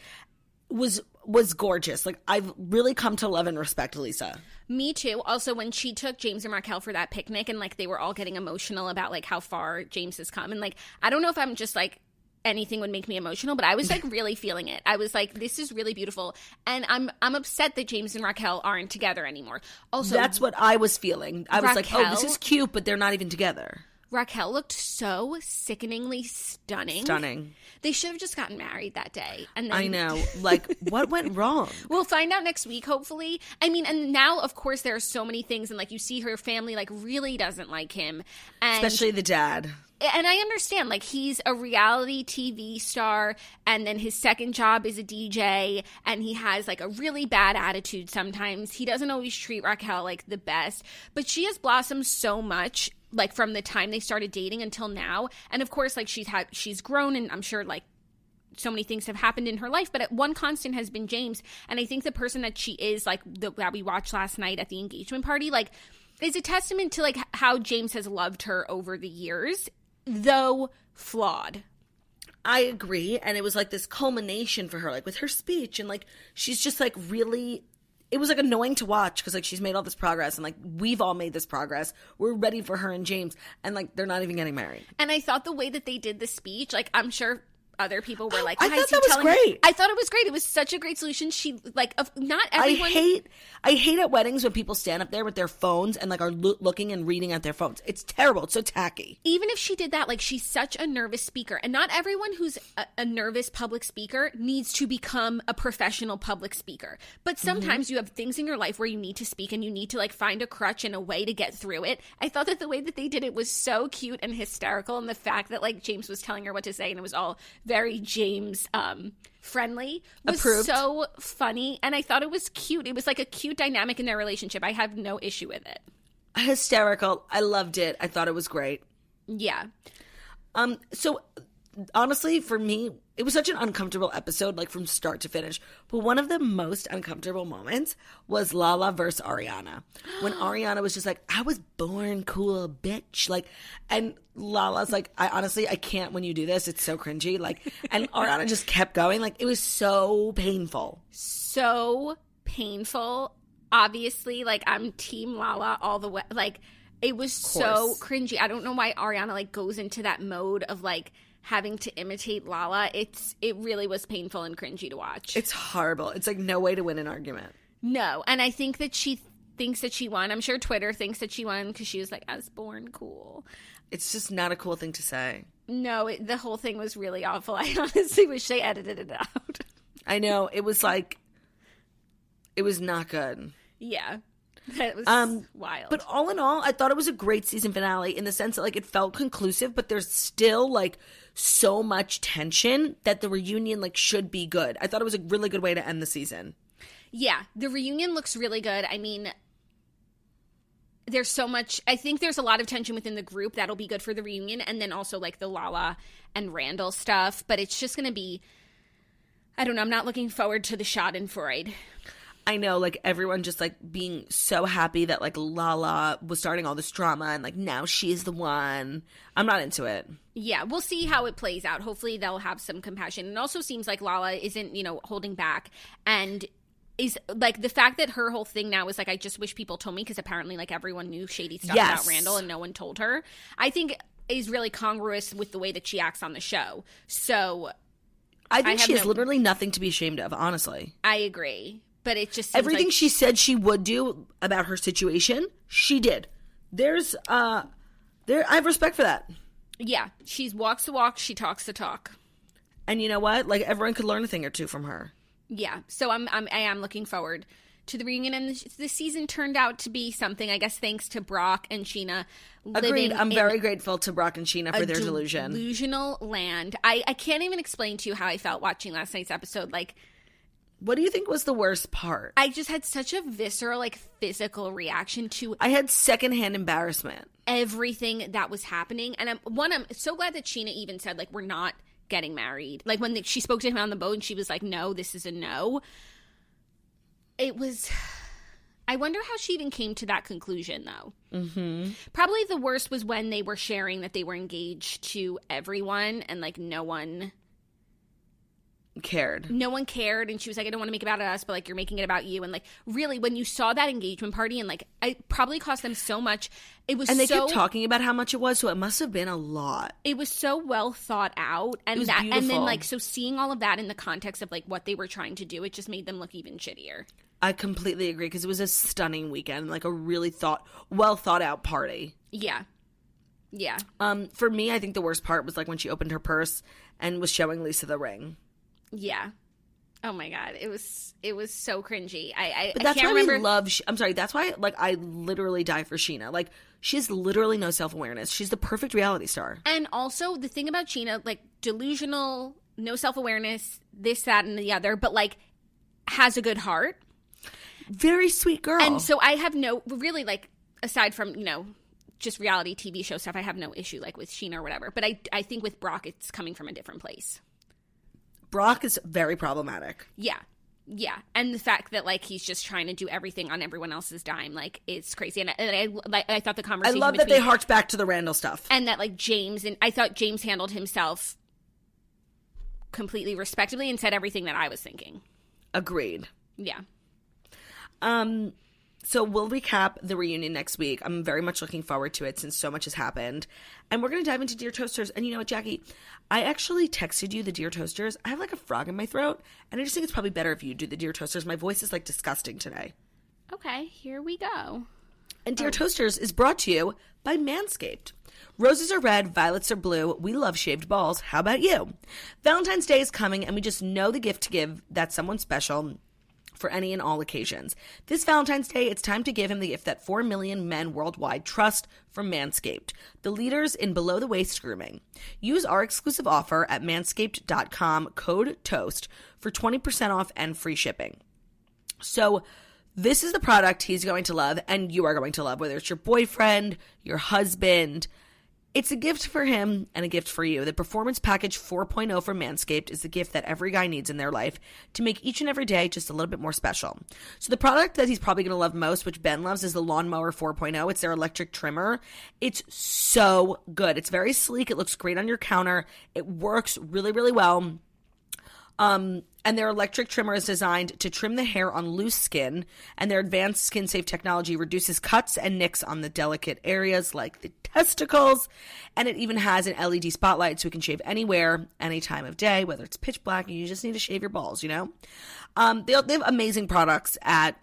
Was was gorgeous. Like I've really come to love and respect Lisa. Me too. Also, when she took James and Raquel for that picnic, and like they were all getting emotional about like how far James has come, and like I don't know if I'm just like anything would make me emotional, but I was like really feeling it. I was like, this is really beautiful, and I'm I'm upset that James and Raquel aren't together anymore. Also, That's what I was feeling. I was like, oh, this is cute, but they're not even together. Raquel looked so sickeningly stunning. Stunning. They should have just gotten married that day. And then I know. Like, what went wrong? We'll find out next week, hopefully. I mean, and now, of course, there are so many things, and like you see, her family like really doesn't like him, and Especially the dad. and I understand, like he's a reality TV star, and then his second job is a DJ, and he has like a really bad attitude sometimes. He doesn't always treat Raquel like the best, but she has blossomed so much, like from the time they started dating until now. And of course, like she's had, she's grown, and I'm sure like so many things have happened in her life, but one constant has been James. And I think the person that she is, like the, that we watched last night at the engagement party, like is a testament to like how James has loved her over the years, though flawed. I agree. And it was like this culmination for her, like with her speech. And like, she's just like really. It was like annoying to watch because like she's made all this progress and like we've all made this progress. We're ready for her and James, and like they're not even getting married. And I thought the way that they did the speech, like I'm sure other people were like, I thought that was telling-" great. I thought it was great. It was such a great solution. She like, of, not everyone. I hate I hate at weddings when people stand up there with their phones and like are loo- looking and reading at their phones. It's terrible. It's so tacky. even if she did that, like she's such a nervous speaker, and not everyone who's a, a nervous public speaker needs to become a professional public speaker. But mm-hmm. sometimes you have things in your life where you need to speak and you need to like find a crutch and a way to get through it. I thought that the way that they did it was so cute and hysterical, and the fact that like James was telling her what to say and it was all very James um friendly was Approved. so funny and I thought it was cute. It was like a cute dynamic in their relationship. I have no issue with it. Hysterical. I loved it. I thought it was great. Yeah. Um, so honestly, for me, it was such an uncomfortable episode, like from start to finish. But one of the most uncomfortable moments was Lala versus Ariana. When Ariana was just like, I was born cool, bitch. Like, and Lala's like, I honestly, I can't when you do this. It's so cringy. Like, and Ariana just kept going. Like, it was so painful. so painful. Obviously, like I'm Team Lala all the way. Like it was so cringy. I don't know why Ariana like goes into that mode of like having to imitate Lala. It's it really was painful and cringy to watch. It's horrible. It's like no way to win an argument. no, and I think that she thinks that she won. I'm sure Twitter thinks that she won because she was like, "I was born cool." It's just not a cool thing to say. No, it, the whole thing was really awful. I honestly wish they edited it out. I know. It was like, it was not good. yeah, that was Um, wild. But all in all, I thought it was a great season finale in the sense that like it felt conclusive, but there's still like so much tension that the reunion like should be good. I thought it was a really good way to end the season. Yeah, the reunion looks really good. I mean, there's so much. I think there's a lot of tension within the group that'll be good for the reunion, and then also like the Lala and Randall stuff. But it's just going to be. I don't know. I'm not looking forward to the Schadenfreude. I know, like everyone just like being so happy that like Lala was starting all this drama and like now she's the one. I'm not into it. Yeah, we'll see how it plays out. Hopefully, they'll have some compassion. It also seems like Lala isn't, you know, holding back and is like the fact that her whole thing now is like, I just wish people told me because apparently, like, everyone knew shady stuff Yes. about Randall and no one told her. I think is really congruous with the way that she acts on the show. So I think have she has no- literally nothing to be ashamed of, honestly. I agree. But it just seems Everything like- she said she would do about her situation, she did. There's uh there I have respect for that. yeah, she walks the walk, she talks the talk. And you know what? Like everyone could learn a thing or two from her. Yeah, so I'm, I'm I am looking forward to the reunion, and this, this season turned out to be something. I guess thanks to Brock and Scheana. Agreed. I'm very grateful to Brock and Scheana for their delusion. delusional land. I I can't even explain to you how I felt watching last night's episode. Like What do you think was the worst part? I just had such a visceral, like physical reaction to I had secondhand embarrassment. everything that was happening. And I'm one, I'm so glad that Scheana even said like we're not getting married. Like when the, she spoke to him on the boat and she was like, "No, this is a no." It was. I wonder how she even came to that conclusion, though. Mm-hmm. Probably the worst was when they were sharing that they were engaged to everyone, and like no one, Cared. no one cared. And she was like, "I don't want to make it about us, but like you're making it about you." And like really, when you saw that engagement party, and like it probably cost them so much. It was And they so kept talking about how much it was, so it must have been a lot. it was so well thought out and that and then like so seeing all of that in the context of like what they were trying to do it just made them look even shittier I completely agree because it was a stunning weekend, like a really thought, well thought out party. yeah yeah Um, for me, I think the worst part was like when she opened her purse and was showing Lisa the ring. Yeah oh my god it was it was so cringy i i, But I that's can't why remember we love. I'm sorry. That's why, like, I literally die for Scheana. Like, she has literally no self awareness. She's the perfect reality star. and also the thing about Scheana like delusional no self-awareness this that and the other but like has a good heart Very sweet girl. And so I have no really like aside from you know just reality TV show stuff. I have no issue like with Scheana or whatever. But I I think with Brock, it's coming from a different place. Brock is very problematic. Yeah, yeah, and the fact that like he's just trying to do everything on everyone else's dime, like it's crazy. And, I- and I like I thought the conversation. I love that they harked back to the Randall stuff. and that like James and I thought James handled himself completely respectably and said everything that I was thinking. Agreed. Yeah. Um, so we'll recap the reunion next week. I'm very much looking forward to it since so much has happened. And we're going to dive into Dear Toasters. And you know what, Jackie? I actually texted you the Dear Toasters. I have like a frog in my throat. And I just think it's probably better if you do the Dear Toasters. My voice is like disgusting today. Okay, here we go. And Dear oh. Toasters is brought to you by Manscaped. Roses are red, violets are blue. We love shaved balls. How about you? Valentine's Day is coming, and we just know the gift to give that's someone special for any and all occasions. This Valentine's Day, it's time to give him the gift that 4 million men worldwide trust from Manscaped, the leaders in below the waist grooming. Use our exclusive offer at manscaped.com code TOAST for 20% off and free shipping. So, this is the product he's going to love and you are going to love, whether it's your boyfriend, your husband. It's a gift for him and a gift for you. The Performance Package 4.0 from Manscaped is the gift that every guy needs in their life to make each and every day just a little bit more special. So, the product that he's probably going to love most, which Ben loves, is the Lawnmower 4.0. It's their electric trimmer. It's so good. It's very sleek. It looks great on your counter. It works really, really well. Um, and their electric trimmer is designed to trim the hair on loose skin, and their advanced skin safe technology reduces cuts and nicks on the delicate areas like the testicles. And it even has an LED spotlight so you can shave anywhere, any time of day, whether it's pitch black and you just need to shave your balls, you know? Um, they, they have amazing products at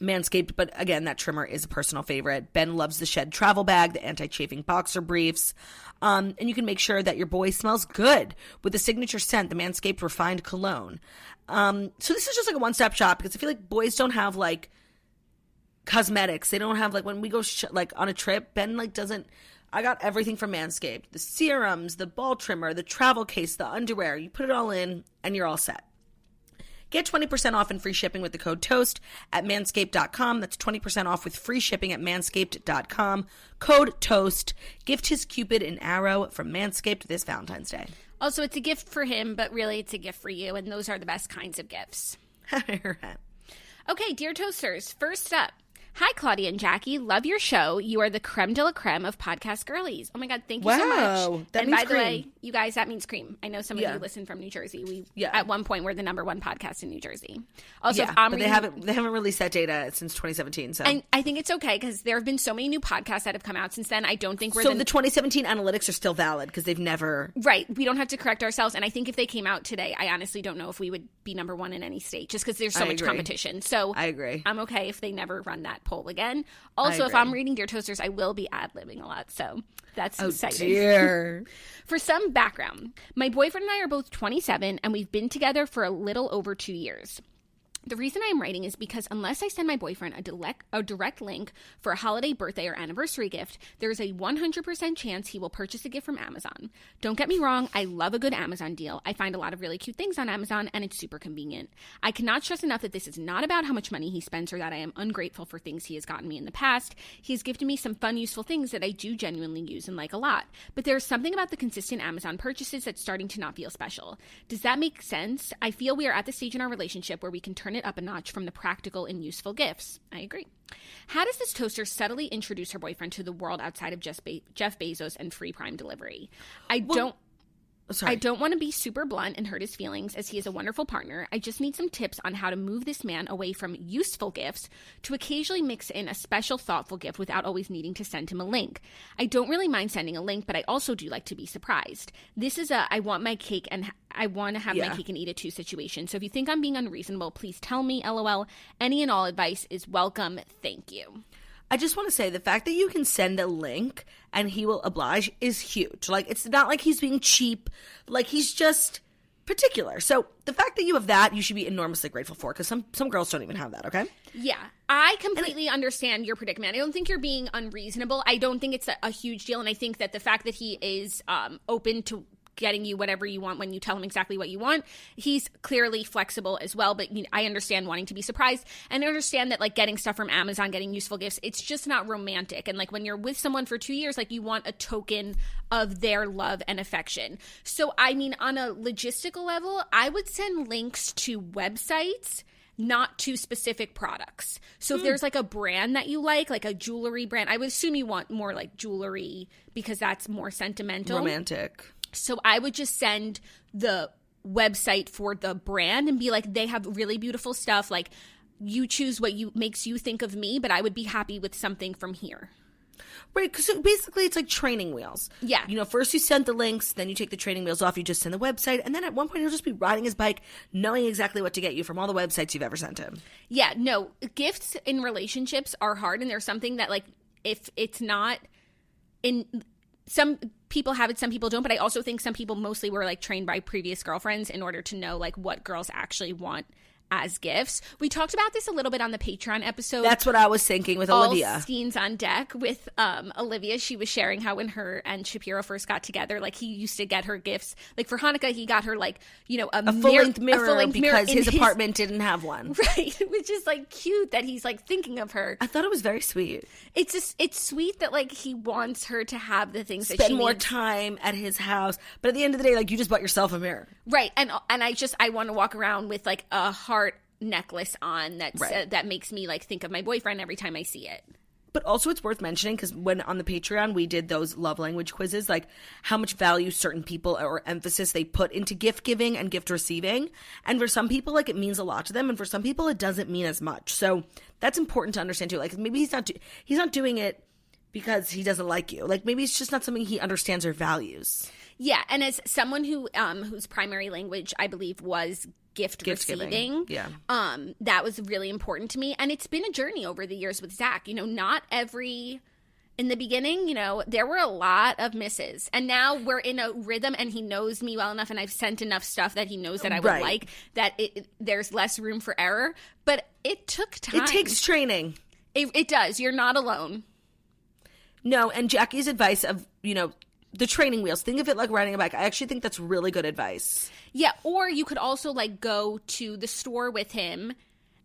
Manscaped, but again, that trimmer is a personal favorite. Ben loves the Shed travel bag, the anti chafing boxer briefs. Um, and you can make sure that your boy smells good with the signature scent, the Manscaped Refined Cologne. Um, so this is just like a one stop shop because I feel like boys don't have like cosmetics. They don't have like when we go sh- like on a trip, Ben like doesn't. I got everything from Manscaped the serums, the ball trimmer, the travel case, the underwear. You put it all in and you're all set. Get 20% off and free shipping with the code TOAST at manscaped.com. That's 20% off with free shipping at manscaped.com. Code TOAST. Gift his Cupid an arrow from Manscaped this Valentine's Day. Also, it's a gift for him, but really it's a gift for you, and those are the best kinds of gifts. Okay, dear toasters, first up. Hi, Claudia and Jackie. Love your show. You are the creme de la creme of podcast girlies. Oh my God, thank you so much. that and means by the way, you guys, that means cream. I know some of Yeah. you listen from New Jersey. We Yeah. at one point were the number one podcast in New Jersey. Also, yeah, but they haven't they haven't released that data since 2017. So, And I think it's okay because there have been so many new podcasts that have come out since then. I don't think we're so the, the 2017 analytics are still valid because they've never. right. We don't have to correct ourselves. And I think if they came out today, I honestly don't know if we would be number one in any state just because there's so I much agree. competition. So I agree. I'm okay if they never run that poll again. Also, if. I'm reading Dear Toasters, I will be ad libbing a lot. So that's Oh exciting. dear. For some background, my boyfriend and I are both 27 and we've been together for a little over two years. The reason I am writing is because unless I send my boyfriend a direct, a direct link for a holiday, birthday, or anniversary gift, there is a 100% chance he will purchase a gift from Amazon. Don't get me wrong, I love a good Amazon deal. I find a lot of really cute things on Amazon and it's super convenient. I cannot stress enough that this is not about how much money he spends or that I am ungrateful for things he has gotten me in the past. He has gifted me some fun, useful things that I do genuinely use and like a lot. But there is something about the consistent Amazon purchases that's starting to not feel special. Does that make sense? I feel we are at the stage in our relationship where we can turn it up a notch from the practical and useful gifts. I agree. How does this toaster subtly introduce her boyfriend to the world outside of Jeff, Be- Jeff Bezos and free prime delivery? I don't. Oh, sorry. I don't want to be super blunt and hurt his feelings as he is a wonderful partner. I just need some tips on how to move this man away from useful gifts to occasionally mix in a special, thoughtful gift without always needing to send him a link. I don't really mind sending a link, but I also do like to be surprised. This is a I want my cake and I want to have my cake and eat it too situation. So if you think I'm being unreasonable, please tell me. LOL. Any and all advice is welcome. Thank you. I just want to say the fact that you can send a link and he will oblige is huge. Like it's not like he's being cheap. Like he's just particular. So the fact that you have that, you should be enormously grateful for because some some girls don't even have that. Okay. Yeah, I completely understand your predicament. I don't think you're being unreasonable. I don't think it's a, a huge deal, and I think that the fact that he is um, open to getting you whatever you want when you tell him exactly what you want, he's clearly flexible as well. But you know, I understand wanting to be surprised, and I understand that like getting stuff from Amazon, getting useful gifts, it's just not romantic. And like when you're with someone for two years, like you want a token of their love and affection. So I mean, on a logistical level, I would send links to websites not to specific products. So Hmm. if there's like a brand that you like, like a jewelry brand, I would assume you want more like jewelry because that's more sentimental. Romantic. So I would just send the website for the brand and be like, they have really beautiful stuff. Like you choose what you makes you think of me, but I would be happy with something from here. Right, because basically it's like training wheels. Yeah. You know, first you send the links, then you take the training wheels off, you just send the website, and then at one point he'll just be riding his bike, knowing exactly what to get you from all the websites you've ever sent him. Yeah, no, gifts in relationships are hard and there's something that like if it's not in some people have it some people don't but i also think some people mostly were like trained by previous girlfriends in order to know like what girls actually want as gifts we talked about this a little bit on the patreon episode That's what I was thinking with all Olivia. scenes on deck with um, Olivia. She was sharing how when her and Shapiro first got together, like he used to get her gifts. Like for Hanukkah, he got her like you know a, A full length mirror, full-length because in his apartment didn't have one. right, which is like cute that he's like thinking of her. I thought it was very sweet. It's just it's sweet that like he wants her to have the things that she Spend more needs. time at his house, but at the end of the day, like you just bought yourself a mirror. right? And and I just I want to walk around with like a heart necklace on that's Right. that makes me like think of my boyfriend every time I see it. But also, it's worth mentioning because when on the Patreon we did those love language quizzes, like how much value certain people or emphasis they put into gift giving and gift receiving. And for some people, like it means a lot to them, and for some people, it doesn't mean as much. So that's important to understand too. Like maybe he's not do- he's not doing it because he doesn't like you. Like maybe it's just not something he understands or values. Yeah, and as someone who um whose primary language I believe was gift, Gift giving, receiving, yeah. um that was really important to me, and it's been a journey over the years with Zach. You know, not every in the beginning, you know, there were a lot of misses, and now we're in a rhythm, and he knows me well enough, and I've sent enough stuff that he knows that I would Right. like that it, it- there's less room for error. But it took time. It takes training. It, it does. You're not alone. No, and Jackie's advice of you know the training wheels. Think of it like riding a bike. I actually think that's really good advice. Yeah, or you could also like go to the store with him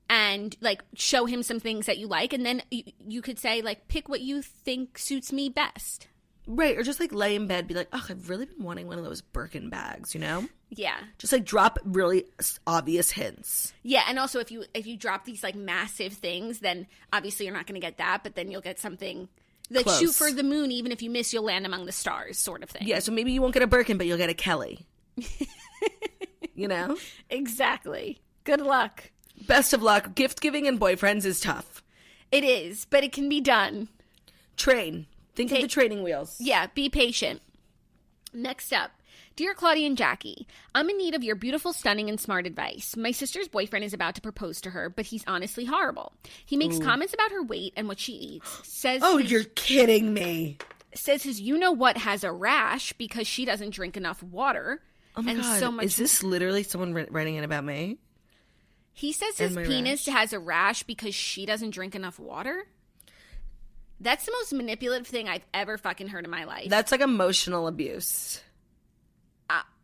and like show him some things that you like and then you, you could say like pick what you think suits me best. Right, or just like lay in bed, be like, oh, I've really been wanting one of those Birkin bags, you know? Yeah. Just like drop really obvious hints. Yeah, and also if you if you drop these like massive things, then obviously you're not going to get that, but then you'll get something like Close. shoot for the moon. Even if you miss, you'll land among the stars, sort of thing. Yeah, so maybe you won't get a Birkin, but you'll get a Kelly. you know? exactly. Good luck. Best of luck. Gift giving and boyfriends is tough. It is, but it can be done. Train. Think of the training wheels. Yeah, be patient. Next up. Dear Claudia and Jackie, I'm in need of your beautiful, stunning, and smart advice. My sister's boyfriend is about to propose to her, but he's honestly horrible. He makes comments about her weight and what she eats. Says Oh, his- you're kidding me. says his you know what has a rash because she doesn't drink enough water. Oh my and god. so much Is this literally someone writing it about me? He says his penis has a rash because she doesn't drink enough water. That's the most manipulative thing I've ever fucking heard in my life. That's like emotional abuse.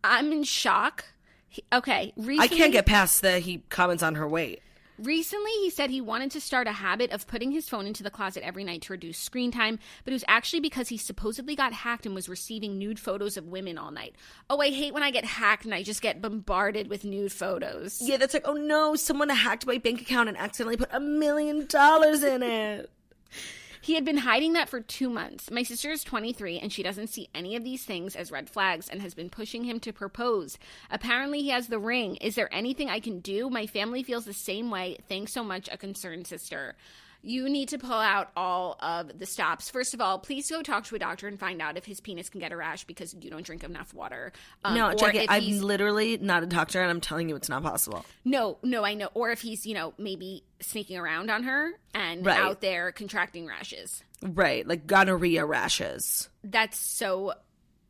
I'm in shock. He- okay, I can't get past the he comments on her weight. Recently, he said he wanted to start a habit of putting his phone into the closet every night to reduce screen time, but it was actually because he supposedly got hacked and was receiving nude photos of women all night. Oh, I hate when I get hacked and I just get bombarded with nude photos. Yeah, that's like, oh no, someone hacked my bank account and accidentally put a million dollars in it. He had been hiding that for two months. My sister is 23 and she doesn't see any of these things as red flags and has been pushing him to propose. Apparently, he has the ring. Is there anything I can do? My family feels the same way. Thanks so much, a concerned sister. You need to pull out all of the stops. First of all, please go talk to a doctor and find out if his penis can get a rash because you don't drink enough water. Um, No, or check it. I'm literally not a doctor, and I'm telling you, it's not possible. no, no, I know. Or if he's, you know, maybe sneaking around on her and Right. out there contracting rashes. Right, like gonorrhea rashes, that's so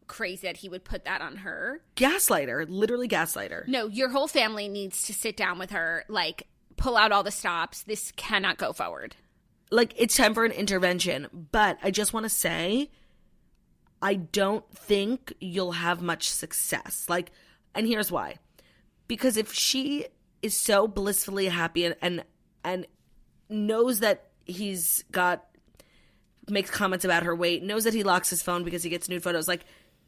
crazy that he would put that on her. gaslighter, literally gaslighter. No, your whole family needs to sit down with her, like pull out all the stops. This cannot go forward. Like it's time for an intervention. But I just want to say, I don't think you'll have much success. Like, and here's why: because if she is so blissfully happy and and, and knows that he's got makes comments about her weight, knows that he locks his phone because he gets nude photos. Like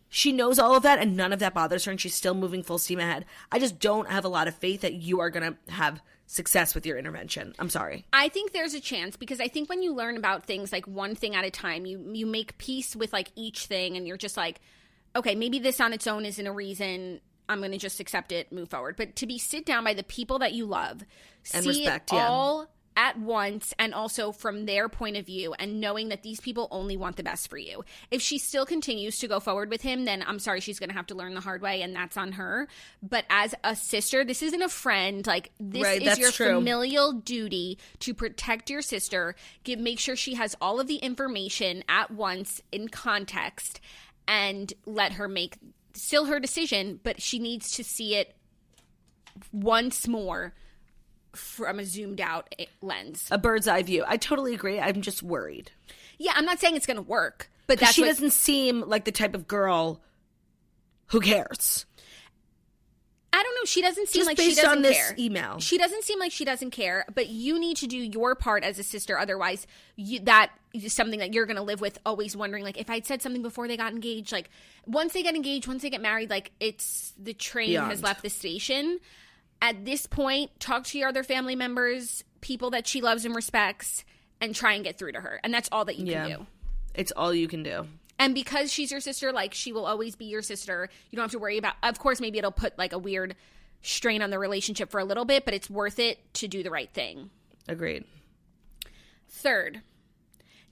she knows all of that and none of that bothers her and she's still moving full steam ahead. I just don't have a lot of faith that you are going to have success with your intervention. I'm sorry. I think there's a chance because I think when you learn about things like one thing at a time, you you make peace with like each thing and you're just like, okay, maybe this on its own isn't a reason I'm going to just accept it, move forward. But to be sit down by the people that you love, And see respect, it yeah. all at once and also from their point of view and knowing that these people only want the best for you. If she still continues to go forward with him, then I'm sorry she's going to have to learn the hard way and that's on her. But as a sister, this isn't a friend. Like this Right, is your true. familial duty to protect your sister, give make sure she has all of the information at once in context and let her make still her decision, but she needs to see it once more from a zoomed out eh, lens. A bird's eye view. I totally agree. I'm just worried. Yeah, I'm not saying it's going to work, but that's she what, doesn't seem like the type of girl who cares. I don't know. She doesn't seem Just like she based doesn't on this care. email. She doesn't seem like she doesn't care, but you need to do your part as a sister. Otherwise, you, that is something that you're going to live with. Always wondering, like, if I'd said something before they got engaged, like once they get engaged, once they get married, like it's the train has left the station. At this point, talk to your other family members, people that she loves and respects, and try and get through to her. And that's all that you Yeah. can do. It's all you can do. And because she's your sister, like she will always be your sister. You don't have to worry about. Of course, maybe it'll put like a weird strain on the relationship for a little bit, but it's worth it to do the right thing. Agreed. Third,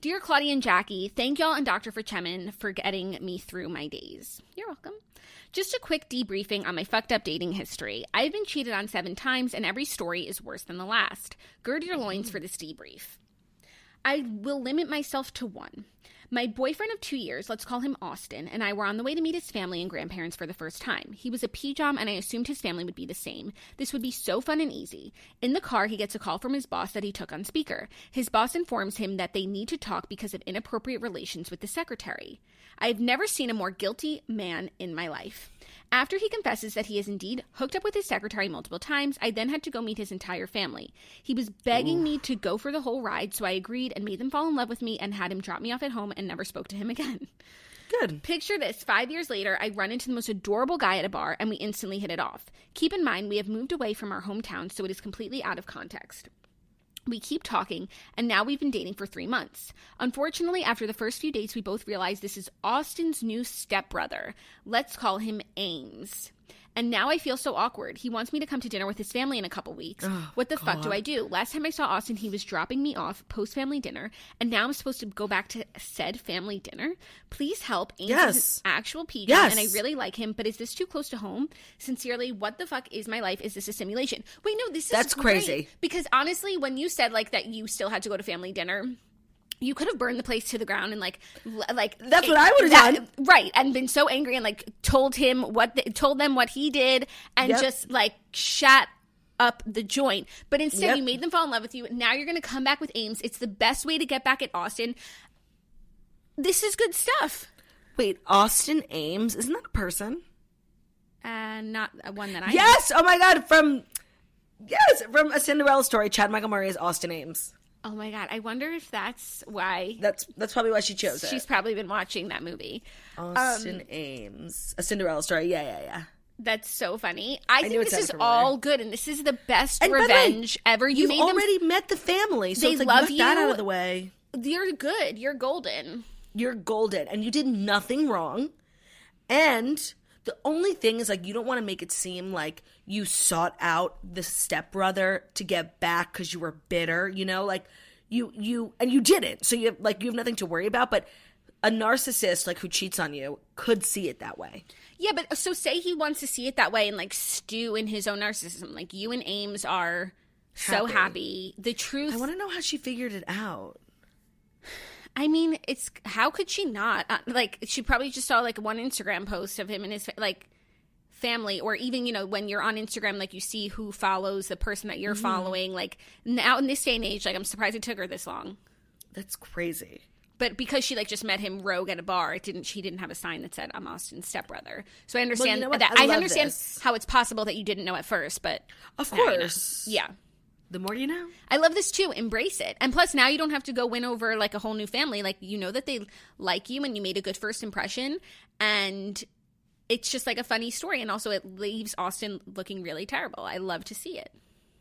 dear Claudia and Jackie, thank y'all and Dr. Chemin for getting me through my days. You're welcome. Just a quick debriefing on my fucked up dating history. I've been cheated on seven times, and every story is worse than the last. Gird your loins for this debrief. I will limit myself to one. My boyfriend of two years, let's call him Austin, and I were on the way to meet his family and grandparents for the first time. He was a PJOM, and I assumed his family would be the same. This would be so fun and easy. In the car, he gets a call from his boss that he took on speaker. His boss informs him that they need to talk because of inappropriate relations with the secretary. I've never seen a more guilty man in my life. After he confesses that he has indeed hooked up with his secretary multiple times, I then had to go meet his entire family. He was begging me to go for the whole ride, so I agreed and made them fall in love with me and had him drop me off at home and never spoke to him again. Good. Picture this five years later, I run into the most adorable guy at a bar and we instantly hit it off. Keep in mind, we have moved away from our hometown, so it is completely out of context. We keep talking, and now we've been dating for three months. Unfortunately, after the first few dates, we both realized this is Austin's new stepbrother. Let's call him Ames. And now I feel so awkward. He wants me to come to dinner with his family in a couple weeks. Oh, what the fuck do I do? Last time I saw Austin, he was dropping me off post family dinner, and now I'm supposed to go back to said family dinner. Please help. Ames Yes. is an actual peach, Yes. and I really like him, but is this too close to home? Sincerely, what the fuck is my life? Is this a simulation? Wait, no, this is That's crazy. Because honestly, when you said like that, you still had to go to family dinner. You could have burned the place to the ground and like, like That's what I would've done. right? And been so angry and like told him what, the, told them what he did, and Yep. just like shut up the joint. But instead, Yep. you made them fall in love with you. Now you're going to come back with Ames. It's the best way to get back at Austin. This is good stuff, Wait, Austin Ames isn't that a person? and not one that I Yes. Oh my God. From yes, from a Cinderella story. Chad Michael Murray is Austin Ames. Oh my god! I wonder if that's why That's that's probably why she chose it. she's probably been watching that movie. Austin um, Ames, a Cinderella story. Yeah, yeah, yeah. That's so funny. I, knew think this is all good, and this is the best And the way, revenge ever. You You've made them. already met the family, so They it's like love you that out of the way. You're good. You're golden. You're golden, and you did nothing wrong. And the only thing is, like, you don't want to make it seem like you sought out the stepbrother to get back because you were bitter. You know, like you you and you didn't. So you have, like you have nothing to worry about. But a narcissist like who cheats on you could see it that way. Yeah, but so say he wants to see it that way and like stew in his own narcissism. Like you and Ames are so Happy. happy. The truth. I want to know how she figured it out. I mean, it's how could she not? Uh, like she probably just saw like one Instagram post of him and his like family or even you know when you're on Instagram like you see who follows the person that you're following like now in this day and age like I'm surprised it took her this long. That's crazy. But because she like just met him rogue at a bar, it didn't she didn't have a sign that said I'm Austin's stepbrother. So I understand know that I I, understand this. how it's possible that you didn't know at first, but Of you course. Yeah. The more you know. I love this too. Embrace it. And plus, now you don't have to go win over like a whole new family. Like, you know that they like you and you made a good first impression. And it's just like a funny story. And also, it leaves Austin looking really terrible. I love to see it.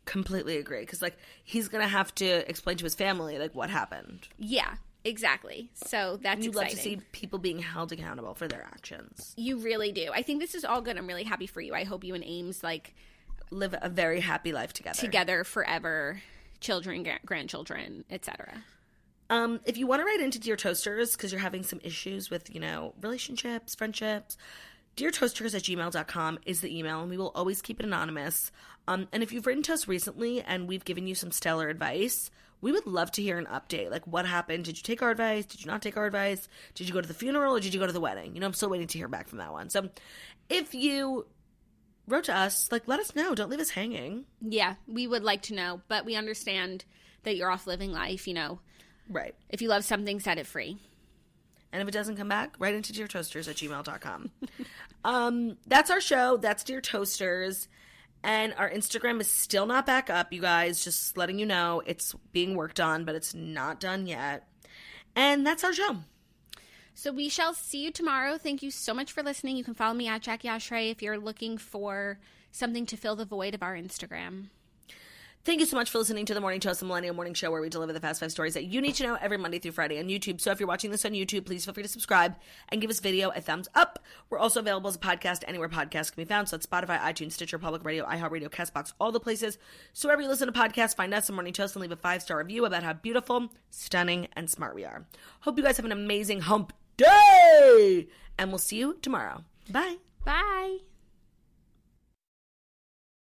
Completely agree. Because, like, he's going to have to explain to his family, like, what happened. Yeah, exactly. So that's You'd love to see people being held accountable for their actions. You really do. I think this is all good. I'm really happy for you. I hope you and Ames like Live a very happy life together. together forever, children, gra- grandchildren, etc. Um, if you want to write into Dear Toasters because you're having some issues with, you know, relationships, friendships, deartoasters at gmail.com is the email, and we will always keep it anonymous. Um, and if you've written to us recently and we've given you some stellar advice, we would love to hear an update. Like, what happened? Did you take our advice? Did you not take our advice? Did you go to the funeral or did you go to the wedding? You know, I'm still waiting to hear back from that one. So if you wrote to us, like, let us know. Don't leave us hanging. Yeah, we would like to know, but we understand that you're off living life. You know, Right. if you love something, set it free. And if it doesn't come back, write into Dear Toasters at gmail.com. um, that's our show. That's Dear Toasters. And our Instagram is still not back up, you guys. Just letting you know it's being worked on, but it's not done yet. And that's our show. So we shall see you tomorrow. Thank you so much for listening. You can follow me at Jackie Oshry if you're looking for something to fill the void of our Instagram. Thank you so much for listening to the Morning Toast, the Millennial Morning Show, where we deliver the fast five stories that you need to know every Monday through Friday on YouTube. So if you're watching this on YouTube, please feel free to subscribe and give this video a thumbs up. We're also available as a podcast anywhere podcasts can be found. So that's Spotify, iTunes, Stitcher, Public Radio, iHeartRadio, CastBox, all the places. So wherever you listen to podcasts, find us on Morning Toast and leave a five star review about how beautiful, stunning, and smart we are. Hope you guys have an amazing hump day, and we'll see you tomorrow. Bye. Bye.